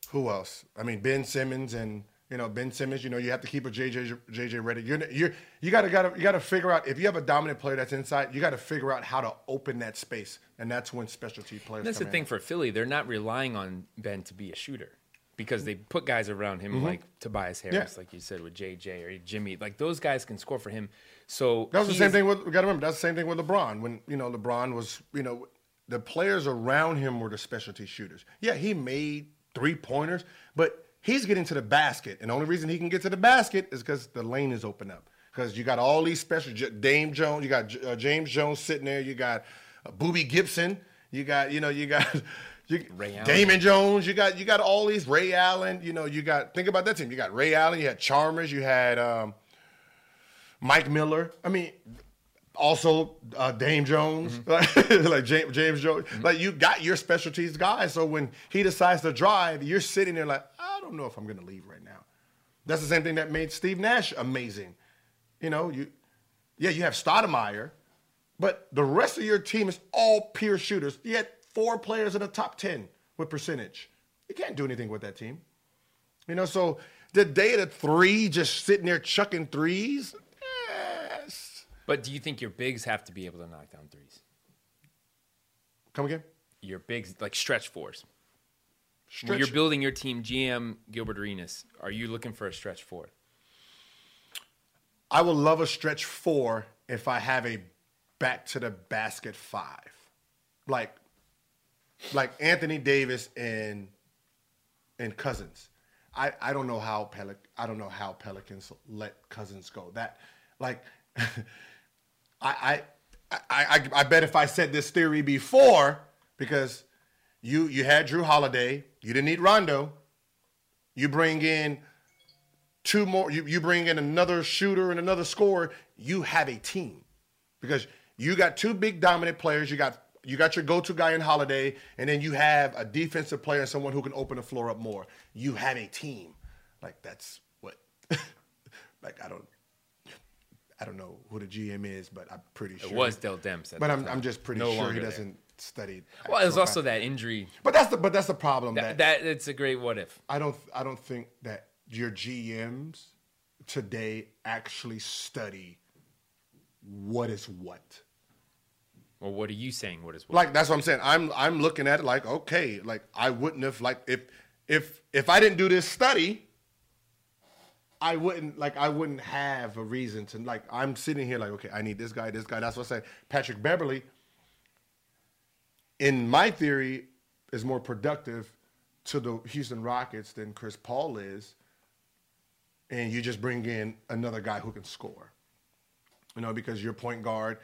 who else? I mean, Ben Simmons and you know Ben Simmons. You know, you have to keep a JJ JJ ready. You're you're you gotta gotta you gotta figure out if you have a dominant player that's inside, you got to figure out how to open that space, and that's when specialty players. And that's the in. thing for Philly; they're not relying on Ben to be a shooter because they put guys around him mm-hmm. like Tobias Harris, yeah. like you said with JJ or Jimmy. Like those guys can score for him. So that was the same thing with. We got to remember that's the same thing with LeBron. When you know LeBron was, you know, the players around him were the specialty shooters. Yeah, he made three pointers, but he's getting to the basket, and the only reason he can get to the basket is because the lane is open up. Because you got all these special Dame Jones, you got uh, James Jones sitting there, you got uh, Boobie Gibson, you got you know you got. (laughs) You, Ray Allen. Damon Jones, you got you got all these Ray Allen, you know, you got think about that team. You got Ray Allen, you had Chalmers, you had um, Mike Miller. I mean, also uh, Dame Jones, mm-hmm. (laughs) like James, James Jones. Mm-hmm. Like you got your specialties guys. So when he decides to drive, you're sitting there like, don't know if I'm going to leave right now. That's the same thing that made Steve Nash amazing. You know, you yeah, you have Stoudemire, but the rest of your team is all pure shooters. You had four players in the top 10 with percentage. You can't do anything with that team. You know, so the day of three, just sitting there chucking threes, yes. But do you think your bigs have to be able to knock down threes? Come again? Your bigs, like stretch fours. Stretch. When you're building your team, GM Gilbert Arenas, are you looking for a stretch four? I would love a stretch four if I have a back to the basket five. Like like Anthony Davis and and Cousins. I, I don't know how Pelic I don't know how Pelicans let Cousins go. That like (laughs) I, I I I bet if I said this theory before because you you had Jrue Holiday, you didn't need Rondo. You bring in two more you, you bring in another shooter and another scorer, you have a team. Because you got two big dominant players, you got you got your go-to guy in Holiday, and then you have a defensive player and someone who can open the floor up more. You have a team. Like that's what. (laughs) like I don't. I don't know who the GM is, but I'm pretty sure. It was Dell Demps. But I'm, I'm just pretty no sure he doesn't there. Studied. Well, there's actual also that injury. But that's the but that's the problem. That, that, that it's a great what if. I don't I don't think that your GMs today actually study what is what. Well, what are you saying? What is what? Like that's what I'm saying. I'm I'm looking at it like okay, like I wouldn't have like if if if I didn't do this study, I wouldn't like I wouldn't have a reason to like I'm sitting here like okay, I need this guy, this guy. That's what I say. Patrick Beverley, in my theory, is more productive to the Houston Rockets than Chris Paul is, and you just bring in another guy who can score. You know, because your point guard,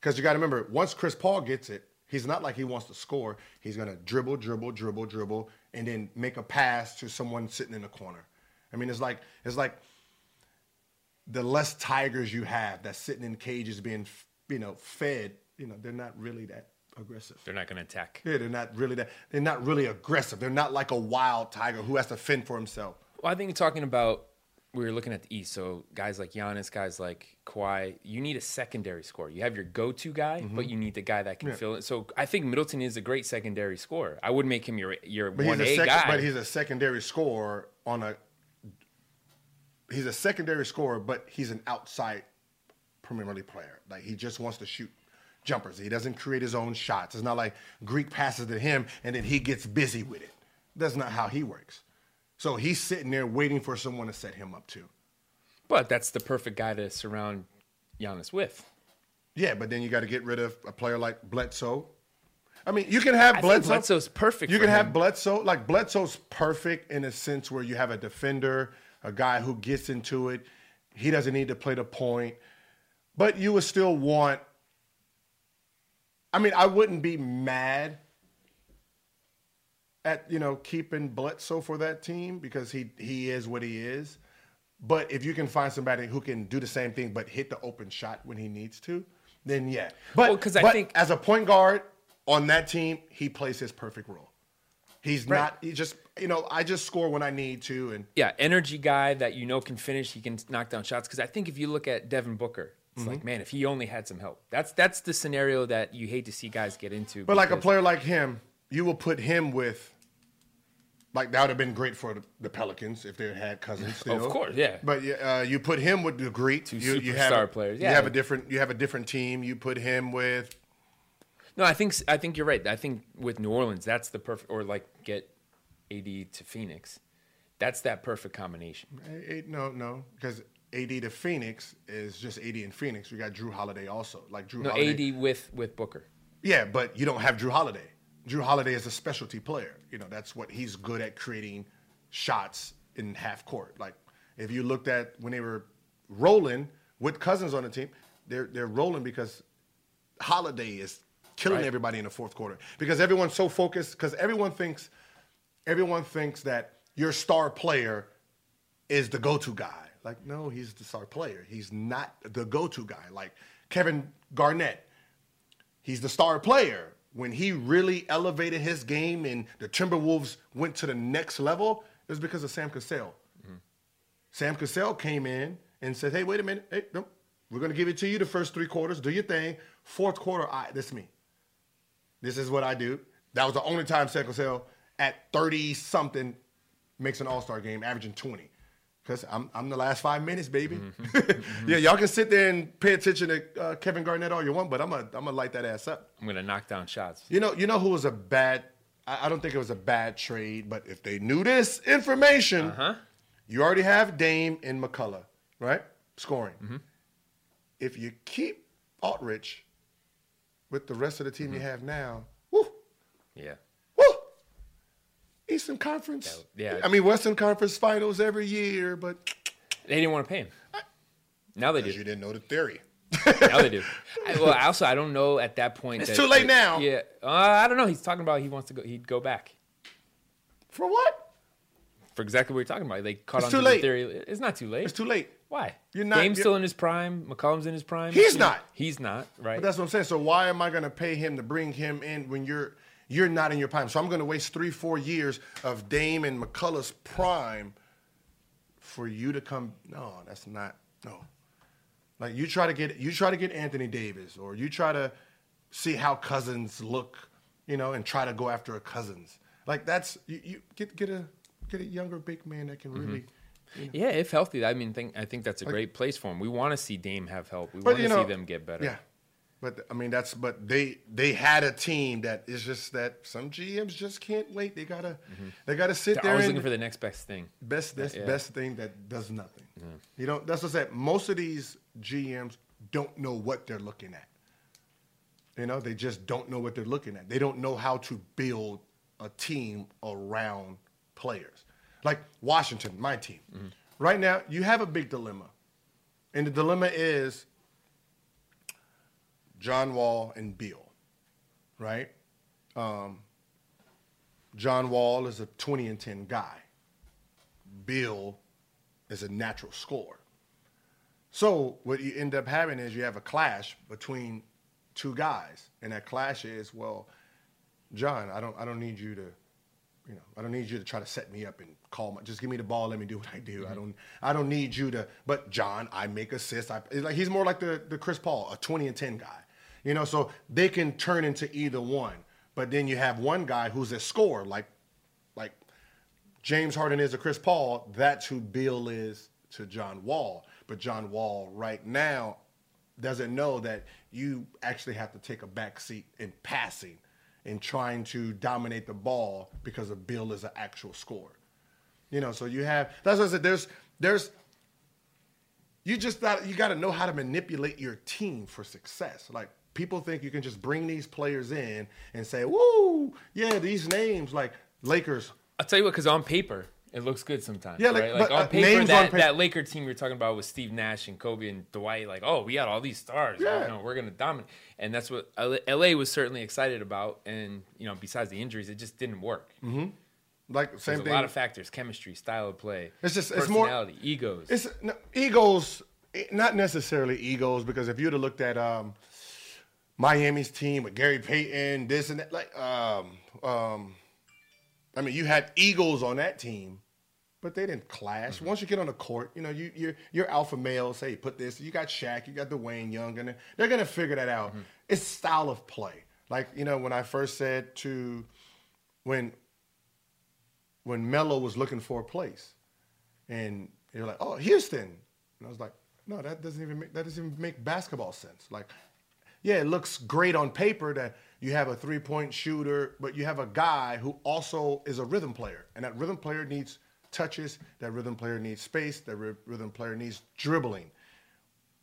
because you got to remember, once Chris Paul gets it, he's not like he wants to score. He's gonna dribble, dribble, dribble, dribble, and then make a pass to someone sitting in the corner. I mean, it's like it's like the less tigers you have that's sitting in cages being, you know, fed. You know, they're not really that aggressive. They're not going to attack. Yeah, they're not really that. They're not really aggressive. They're not like a wild tiger who has to fend for himself. Well, I think you're talking about we were looking at the East. So guys like Giannis, guys like Kawhi, you need a secondary scorer. You have your go-to guy, Mm-hmm. but you need the guy that can fill it. So I think Middleton is a great secondary scorer. I would make him your your But one A a sec- guy. but he's a secondary scorer on a. He's a secondary scorer, but he's an outside Premier League player. Like he just wants to shoot jumpers. He doesn't create his own shots. It's not like Greek passes to him and then he gets busy with it. That's not how he works. So he's sitting there waiting for someone to set him up too. but that's the perfect guy to surround Giannis with. Yeah, but then you got to get rid of a player like Bledsoe. I mean, you can have I Bledsoe. Bledsoe's perfect You can have him. Bledsoe. Like Bledsoe's perfect in a sense where you have a defender, a guy who gets into it. He doesn't need to play the point, but you would still want. I mean, I wouldn't be mad at you know keeping Bledsoe for that team because he he is what he is. But if you can find somebody who can do the same thing but hit the open shot when he needs to, then yeah. But Well, 'cause I but think- as a point guard on that team, he plays his perfect role. He's Right. not. He just you know I just score when I need to, and Yeah, energy guy that you know can finish. He can knock down shots. Because I think if you look at Devin Booker, it's Mm-hmm. like man, if he only had some help. That's that's the scenario that you hate to see guys get into. but like a player like him, you will put him with. Like that would have been great for the, Pelicans if they had Cousins. (laughs) Still. Of course, yeah. But uh, you put him with the Greek. Two you, you have superstar a- players, You have a different. You have a different team. You put him with. No, I think I think you're right. I think with New Orleans, that's the perfect. Or like get AD to Phoenix, that's that perfect combination. No, no, because AD to Phoenix is just AD in Phoenix. We got Jrue Holiday also. Like Jrue No, Holiday. AD with with Booker. Yeah, but you don't have Jrue Holiday. Jrue Holiday is a specialty player. You know, that's what he's good at creating shots in half court. Like if you looked at when they were rolling with Cousins on the team, they're they're rolling because Holiday is killing Right. everybody in the fourth quarter because everyone's so focused because everyone thinks everyone thinks that your star player is the go-to guy. Like, no, he's the star player. He's not the go-to guy. Like Kevin Garnett, he's the star player. When he really elevated his game and the Timberwolves went to the next level, it was because of Sam Cassell. Mm-hmm. Sam Cassell came in and said, "Hey, wait a minute. Hey, no, we're going to give it to you the first three quarters. Do your thing. Fourth quarter, I this is me. This is what I do." That was the only time Sam Cassell at thirty something makes an All Star game, averaging twenty. Because I'm, I'm the last five minutes, baby. (laughs) yeah, y'all can sit there and pay attention to uh, Kevin Garnett all you want, but I'm gonna I'm gonna light that ass up. I'm gonna knock down shots. You know, you know who was a bad. I, I don't think it was a bad trade, but if they knew this information, Uh-huh. you already have Dame and McCollum, right? Scoring. Mm-hmm. If you keep Aldridge with the rest of the team Mm-hmm. you have now, woo, Yeah. Woo, Eastern Conference. Yeah, yeah. I mean Western Conference Finals every year, but They didn't want to pay him. Now they do. because you didn't know the theory. Now they do. (laughs) I, well, also I don't know at that point. It's that- too late now. Yeah, uh, I don't know. He's talking about he wants to go. He'd go back For what? for exactly what you're talking about. They caught It's on too to late. the theory. It's not too late. It's too late. Why? You're not- Dame's you're- still in his prime. McCollum's in his prime. He's You know, not. He's not. Right. But that's what I'm saying. So why am I going to pay him to bring him in when you're you're not in your prime? So I'm going to waste three, four years of Dame and McCollum's prime for you to come. No, that's not. No. Like you try to get you try to get Anthony Davis, or you try to see how Cousins look you know, and try to go after a Cousins. Like that's you, you get get a get a younger big man that can mm-hmm. really. You know, Yeah, if healthy, I mean, think I think that's a great place for him. We want to see Dame have help. We want to you know, see them get better. Yeah, but I mean that's but they they had a team that is just that some GMs just can't wait. They gotta mm-hmm. they gotta sit They're there always looking for the next best thing. best that's Yeah. best thing that does nothing. You know that's what I said. Most of these GMs don't know what they're looking at. You know they just don't know what they're looking at. They don't know how to build a team around players. Like Washington, my team. Mm-hmm. Right now, you have a big dilemma. And the dilemma is John Wall and Beal, right? Um, John Wall is a 20 and 10 guy. Beal is a natural scorer. So what you end up having is you have a clash between two guys, and that clash is well, John, I don't I don't need you to, you know, I don't need you to try to set me up and call my. Just give me the ball, let me do what I do. I don't I don't need you to. But John, I make assists. I like he's more like the the Chris Paul, a 20 and 10 guy. You know, so they can turn into either one. But then you have one guy who's a scorer, like like James Harden is to Chris Paul, that's who Beal is to John Wall. But John Wall right now doesn't know that you actually have to take a back seat in passing and trying to dominate the ball because of Beal is an actual scorer. You know, so you have that's what I said. There's there's you just got you got to know how to manipulate your team for success. Like people think you can just bring these players in and say, "Woo, yeah, these names like Lakers." I'll tell you what, because on paper it looks good sometimes. Yeah, like- right? like but, on uh, paper, names that, on pa- that Laker team you're talking about with Steve Nash and Kobe and Dwight, like, oh, we got all these stars. Yeah. no, we're gonna dominate, and that's what LA was certainly excited about. And you know, besides the injuries, it just didn't work. Like same There's thing. a lot of factors: chemistry, style of play, It's just- it's more- personality, egos. It's no, egos, eh, not necessarily egos, because if you'd have looked at um, Miami's team with Gary Payton, this and that, like, um, um, I mean, you had Eagles on that team, but they didn't clash. Once you get on the court, you know, you, you're you're alpha males. Hey, put this. You got Shaq, you got Dwyane Young, and they're gonna figure that out. It's style of play. Like you know, when I first said to when when Melo was looking for a place, and you're like, "Oh, Houston," and I was like, "No, that doesn't even make, that doesn't even make basketball sense." Like, yeah, it looks great on paper that you have a three point shooter, but you have a guy who also is a rhythm player, and that rhythm player needs touches. That rhythm player needs space. That rhythm player needs dribbling.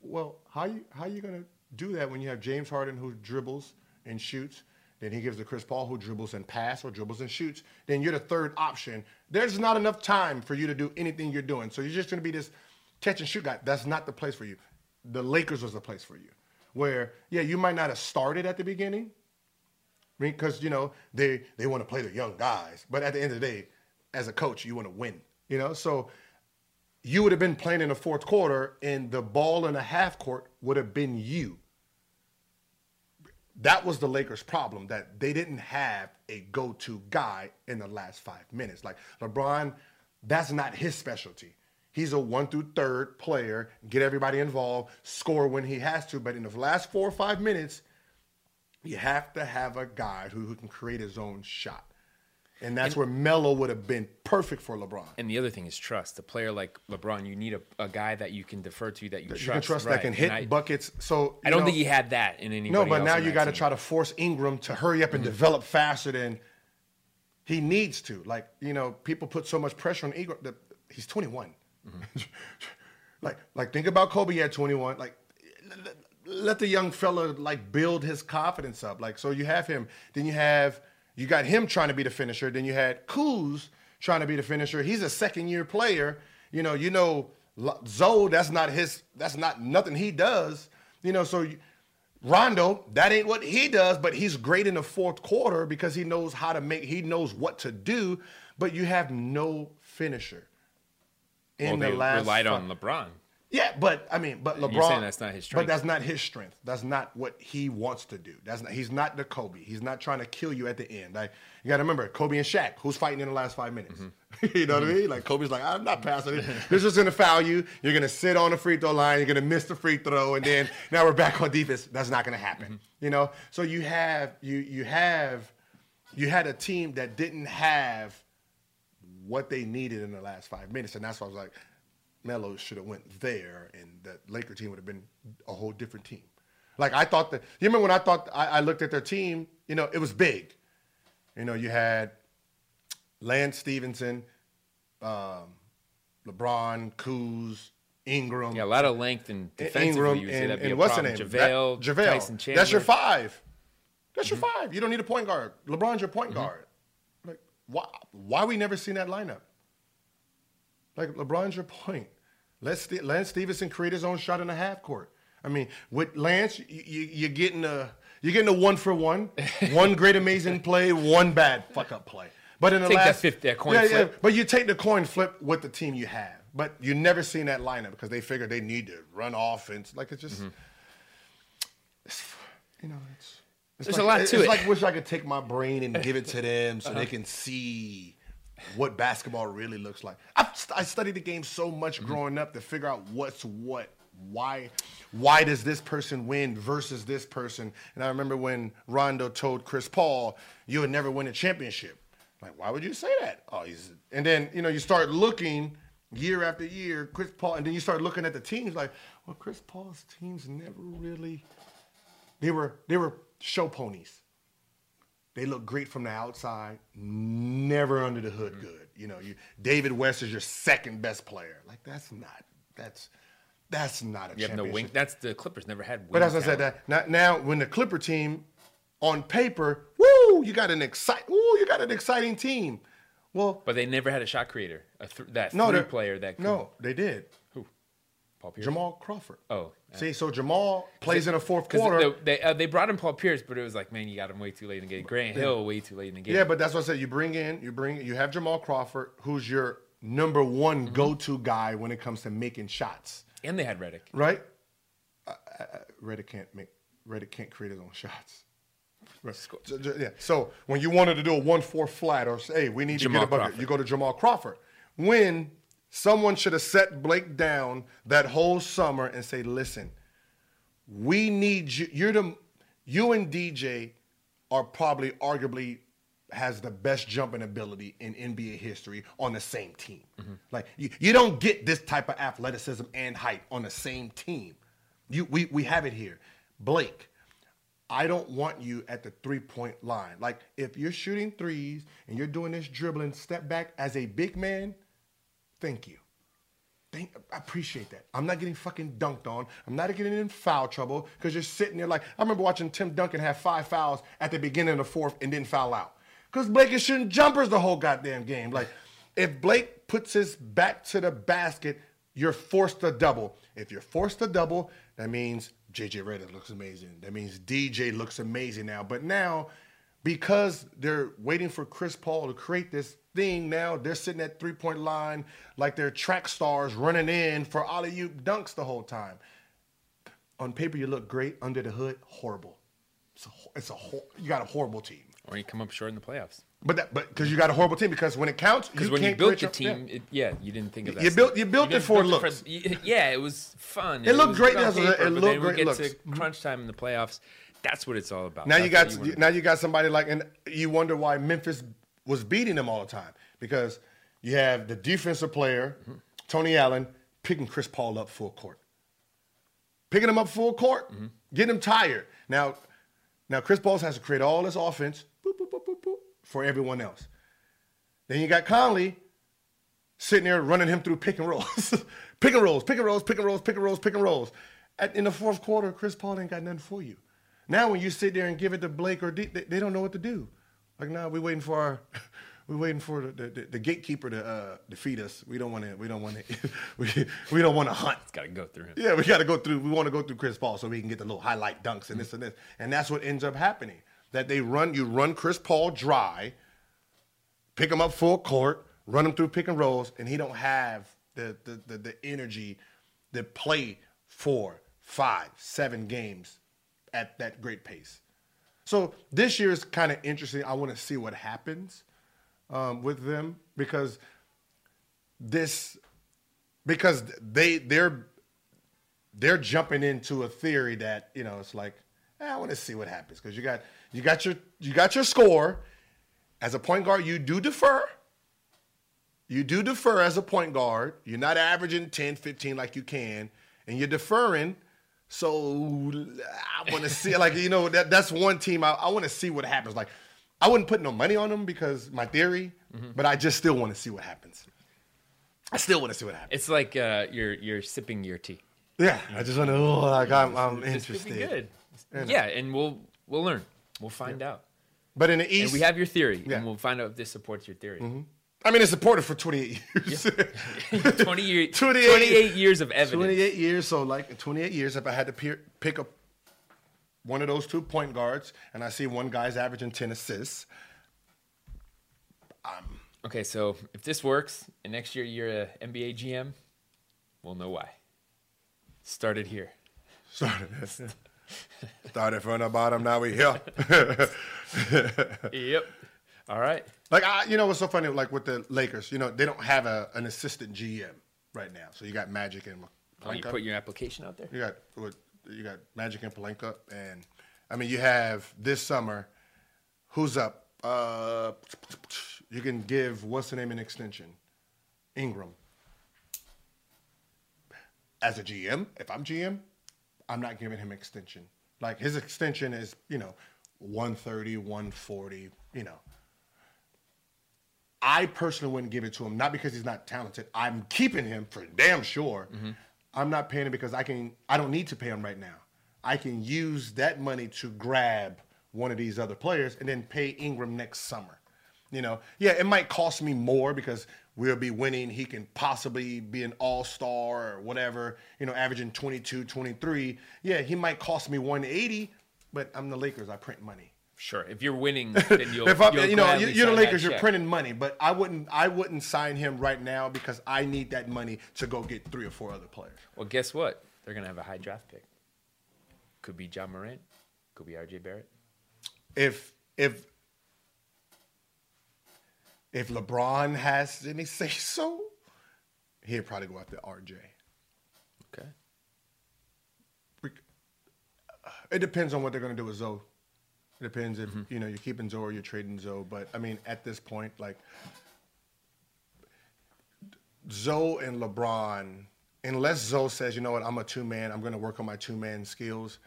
Well, how you how you gonna do that when you have James Harden who dribbles and shoots? Then he gives to Chris Paul who dribbles and pass or dribbles and shoots. Then you're the third option. There's not enough time for you to do anything you're doing. So you're just gonna be this catch and shoot guy. That's not the place for you. The Lakers was the place for you. Where yeah, you might not have started at the beginning, because you know they they want to play the young guys, but at the end of the day, as a coach, you want to win. You know, so you would have been playing in the fourth quarter, and the ball in the half court would have been you. That was the Lakers' problem that they didn't have a go-to guy in the last five minutes. Like LeBron, that's not his specialty. He's a one through third player, get everybody involved, score when he has to. But in the last four or five minutes, you have to have a guy who, who can create his own shot. And that's where Melo would have been perfect for LeBron. and the other thing is trust. A player like LeBron, you need a, a guy that you can defer to, that you trust. you can trust that can hit I, buckets. So I don't know- think he had that in any. No, but now you got to try to force Ingram to hurry up and Mm-hmm. develop faster than he needs to. Like you know, people put so much pressure on Ingram. That he's 21. Mm-hmm. (laughs) like, like think about Kobe at 21. Like, let, the young fella like build his confidence up. Like, so you have him. Then you have you got him trying to be the finisher. Then you had Kuz trying to be the finisher. He's a second year player. You know, you know, Zoe. That's not his. That's not nothing he does. You know, so. You, Rondo, that ain't what he does, but he's great in the fourth quarter because he knows how to make, he knows what to do, but you have no finisher in well, they the last. relied on LeBron. Yeah, but I mean, but LeBron. you're saying that's not his strength. But that's not his strength. That's not what he wants to do. That's not. He's not the Kobe. He's not trying to kill you at the end. Like you got to remember, Kobe and Shaq. Who's fighting in the last five minutes? Mm-hmm. (laughs) you know what I mean? Like Kobe's like, I'm not passing it. This is gonna foul you. You're gonna sit on the free throw line. You're gonna miss the free throw, and then (laughs) now we're back on defense. That's not gonna happen. Mm-hmm. You know. So you have you you have you had a team that didn't have what they needed in the last five minutes, and that's why I was like, Melo should have went there, and the Laker team would have been a whole different team. Like I thought that you remember when I thought I, I looked at their team, you know, it was big. You know, you had Lance Stephenson, um, LeBron, Kuz, Ingram. Yeah, a lot of length and defensively. Ingram and, and a what's the name? JaVale, That- JaVale. Tyson Chandler. That's your five. That's Mm-hmm. your five. You don't need a point guard. LeBron's your point guard. Why? Why we never seen that lineup? Like LeBron's your point. Let Ste- Lance Stephenson create his own shot in the half court. I mean, with Lance, you, you, you're getting a you're getting a one for one, (laughs) one great amazing play, one bad fuck up play. But in the Take that last fifth- that coin yeah, flip. yeah, but you take the coin flip with the team you have. But you never seen that lineup because they figure they need to run offense. Like it's just, Mm-hmm. it's, you know, it's. It's There's like, a lot it's to it. like wish I could take my brain and give it to them so they can see what basketball really looks like. I've, st- I studied the game so much Mm-hmm. growing up to figure out what's what, why, why does this person win versus this person. And I remember when Rondo told Chris Paul, "You would never win a championship." Like, why would you say that? Oh, he's. And then you know you start looking year after year, Chris Paul, and then you start looking at the teams like, well, Chris Paul's teams never really. They were they were show ponies. They look great from the outside, never under the hood mm-hmm. good. You know, you David West is your second best player. Like that's not that's that's not a You have no wing. That's the Clippers never had. But as I said, that now, now when the Clipper team, on paper, woo, you got an excite, woo, you got an exciting team. Well, But they never had a shot creator. A th- that no, three player that could, no, they did. Paul Pierce. Jamal Crawford. Oh, see, so Jamal plays in a fourth quarter. they uh, they brought in Paul Pierce, but it was like, man, you got him way too late in the game. Grant Hill way too late in the game. Yeah, but that's what I said. You bring in, you bring, you have Jamal Crawford, who's your number one Mm-hmm. go-to guy when it comes to making shots, and they had Redick. right? Uh, uh, Redick can't make, Redick can't create his own shots. Right. So, yeah. So when you wanted to do a one-four flat or say, hey, we need Jamal to get a bucket, Crawford. you go to Jamal Crawford. When someone should have set Blake down that whole summer and say, listen, we need you. You're the you and DJ are probably arguably has the best jumping ability in NBA history on the same team. Mm-hmm. Like you, you don't get this type of athleticism and height on the same team. You we we have it here. Blake, I don't want you at the three point line. Like if you're shooting threes and you're doing this dribbling step back as a big man, thank you. Thank, I appreciate that. I'm not getting fucking dunked on. I'm not getting in foul trouble because you're sitting there like I remember watching Tim Duncan have five fouls at the beginning of the fourth and didn't foul out because Blake is shooting jumpers the whole goddamn game. Like if Blake puts his back to the basket, you're forced to double. If you're forced to double, that means JJ Redick looks amazing. That means DJ looks amazing now. But now, because they're waiting for Chris Paul to create this thing now, they're sitting at three point line like they're track stars running in for alley oop dunks the whole time. On paper, you look great. Under the hood, horrible. It's a, it's a you got a horrible team. Or you come up short in the playoffs. But that, but because you got a horrible team, because when it counts, Because you when you can't built your- team, yeah. it, yeah, you didn't think of that. You built- you built it for build looks. y- yeah, it was fun. It looked great good on as a- it paper, but looked great get looks. to crunch time in the playoffs. That's what it's all about. Now you got you now you got somebody like, and you wonder why Memphis was beating them all the time because you have the defensive player mm-hmm. Tony Allen picking Chris Paul up full court, picking him up full court, mm-hmm. getting him tired. Now, now Chris Paul has to create all this offense boop, boop, boop, for everyone else. Then you got Conley sitting there running him through pick and rolls, (laughs) pick and rolls, pick and rolls, pick and rolls, pick and rolls, pick and rolls. At, in the fourth quarter, Chris Paul ain't got nothing for you. Now, when you sit there and give it to Blake or D, they, they don't know what to do. Like, now we waiting for our, (laughs) we waiting for the, the, the gatekeeper to uh, defeat us. We don't want to. We don't want to. (laughs) we, we don't want to hunt. Got to go through him. Yeah, we got to go through. We want to go through Chris Paul so we can get the little highlight dunks and this and this. And that's what ends up happening. That they run, you run Chris Paul dry, pick him up full court, run him through pick and rolls, and he don't have the the the, the energy to play four, five, seven games at that great pace. So this year is kind of interesting. I want to see what happens um, with them because this because they they're they're jumping into a theory that you know it's like eh, I want to see what happens because you got you got your you got your score, as a point guard, you do defer. You do defer as a point guard. You're not averaging 10, 15 like you can, and you're deferring. So I want to see, like, you know, that that's one team I, I want to see what happens. Like, I wouldn't put no money on them because my theory, Mm-hmm. but I just still want to see what happens. I still want to see what happens. It's like uh, you're you're sipping your tea. Yeah, I just want to. Oh, like I'm, I'm interested. be good. Yeah, and we'll we'll learn. We'll find out. But in the And East, we have your theory, Yeah. and we'll find out if this supports your theory. I mean, it's supported for 28 (laughs) years. (laughs) 20 year, 28 28, years of evidence. 28 years. So, like, in 28 years, if I had to peer, pick up one of those two point guards and I see one guy's averaging 10 assists, Okay, so if this works, and next year you're an NBA GM, we'll know why. Started here. started, (laughs) started from the bottom, now we here. Yep. All right. Like I, you know, what's so funny? Like with the Lakers, you know, they don't have a, an assistant GM right now. So you got Magic and Oh, you put your application out there. You got? You got Magic and Pelinka, and I mean, you have this summer. Who's up? Uh, you can give what's the name an extension? Ingram. As a GM, if I'm GM, I'm not giving him extension. Like his extension is, you know, 130, 140, you know. I personally wouldn't give it to him, not because he's not talented. I'm keeping him for damn sure. Mm-hmm. I'm not paying him because I can. I don't need to pay him right now. I can use that money to grab one of these other players and then pay Ingram next summer. You know, yeah, it might cost me more because we'll be winning. He can possibly be an all-star or whatever, you know, averaging 22, 23. Yeah, he might cost me 180, but I'm the Lakers. I print money. Sure. If you're winning, (laughs) then you'll. if I'm, you'll you know, you're the Lakers, you're printing money, but I wouldn't, I wouldn't sign him right now because I need that money to go get three or four other players. Well, guess what? They're gonna have a high draft pick. Could be John Morant. Could be R.J. Barrett. If if if LeBron has any say so, he'd probably go after RJ. Okay. Uh, it depends on what they're going to do with Zoe. It depends if mm-hmm. you know you're keeping Zoe or you're trading Zoe. But I mean, at this point, like Zoe and LeBron, unless Zoe says, you know what, I'm a two man, I'm going to work on my two man skills.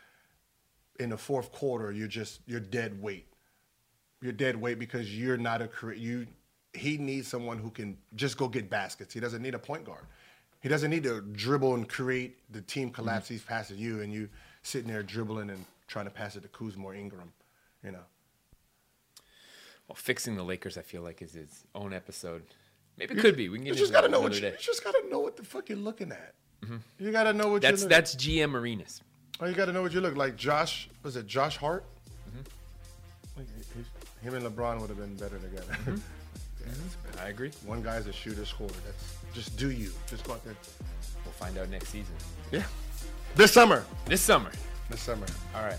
In the fourth quarter, you're just you're dead weight. You're dead weight because you're not a you. He needs someone who can just go get baskets. He doesn't need a point guard. He doesn't need to dribble and create the team collapse. Mm-hmm. He's passing you, and you sitting there dribbling and trying to pass it to Kuzma or Ingram. You know, Well, fixing the Lakers, I feel like, is its own episode. Maybe it could be. We can you just gotta know what you, you just gotta know what the fuck you're looking at. You gotta know what That's you're looking. that's GM arenas. Oh, you gotta know what you look like. Josh was it Josh Hart? Mm-hmm. Like, he- he- Him and LeBron would have been better together. Mm-hmm. (laughs) Yeah. I agree. One guy's a shooter scorer. That's just do you. Just go out there. We'll find out next season. Yeah. This summer. This summer. This summer. All right.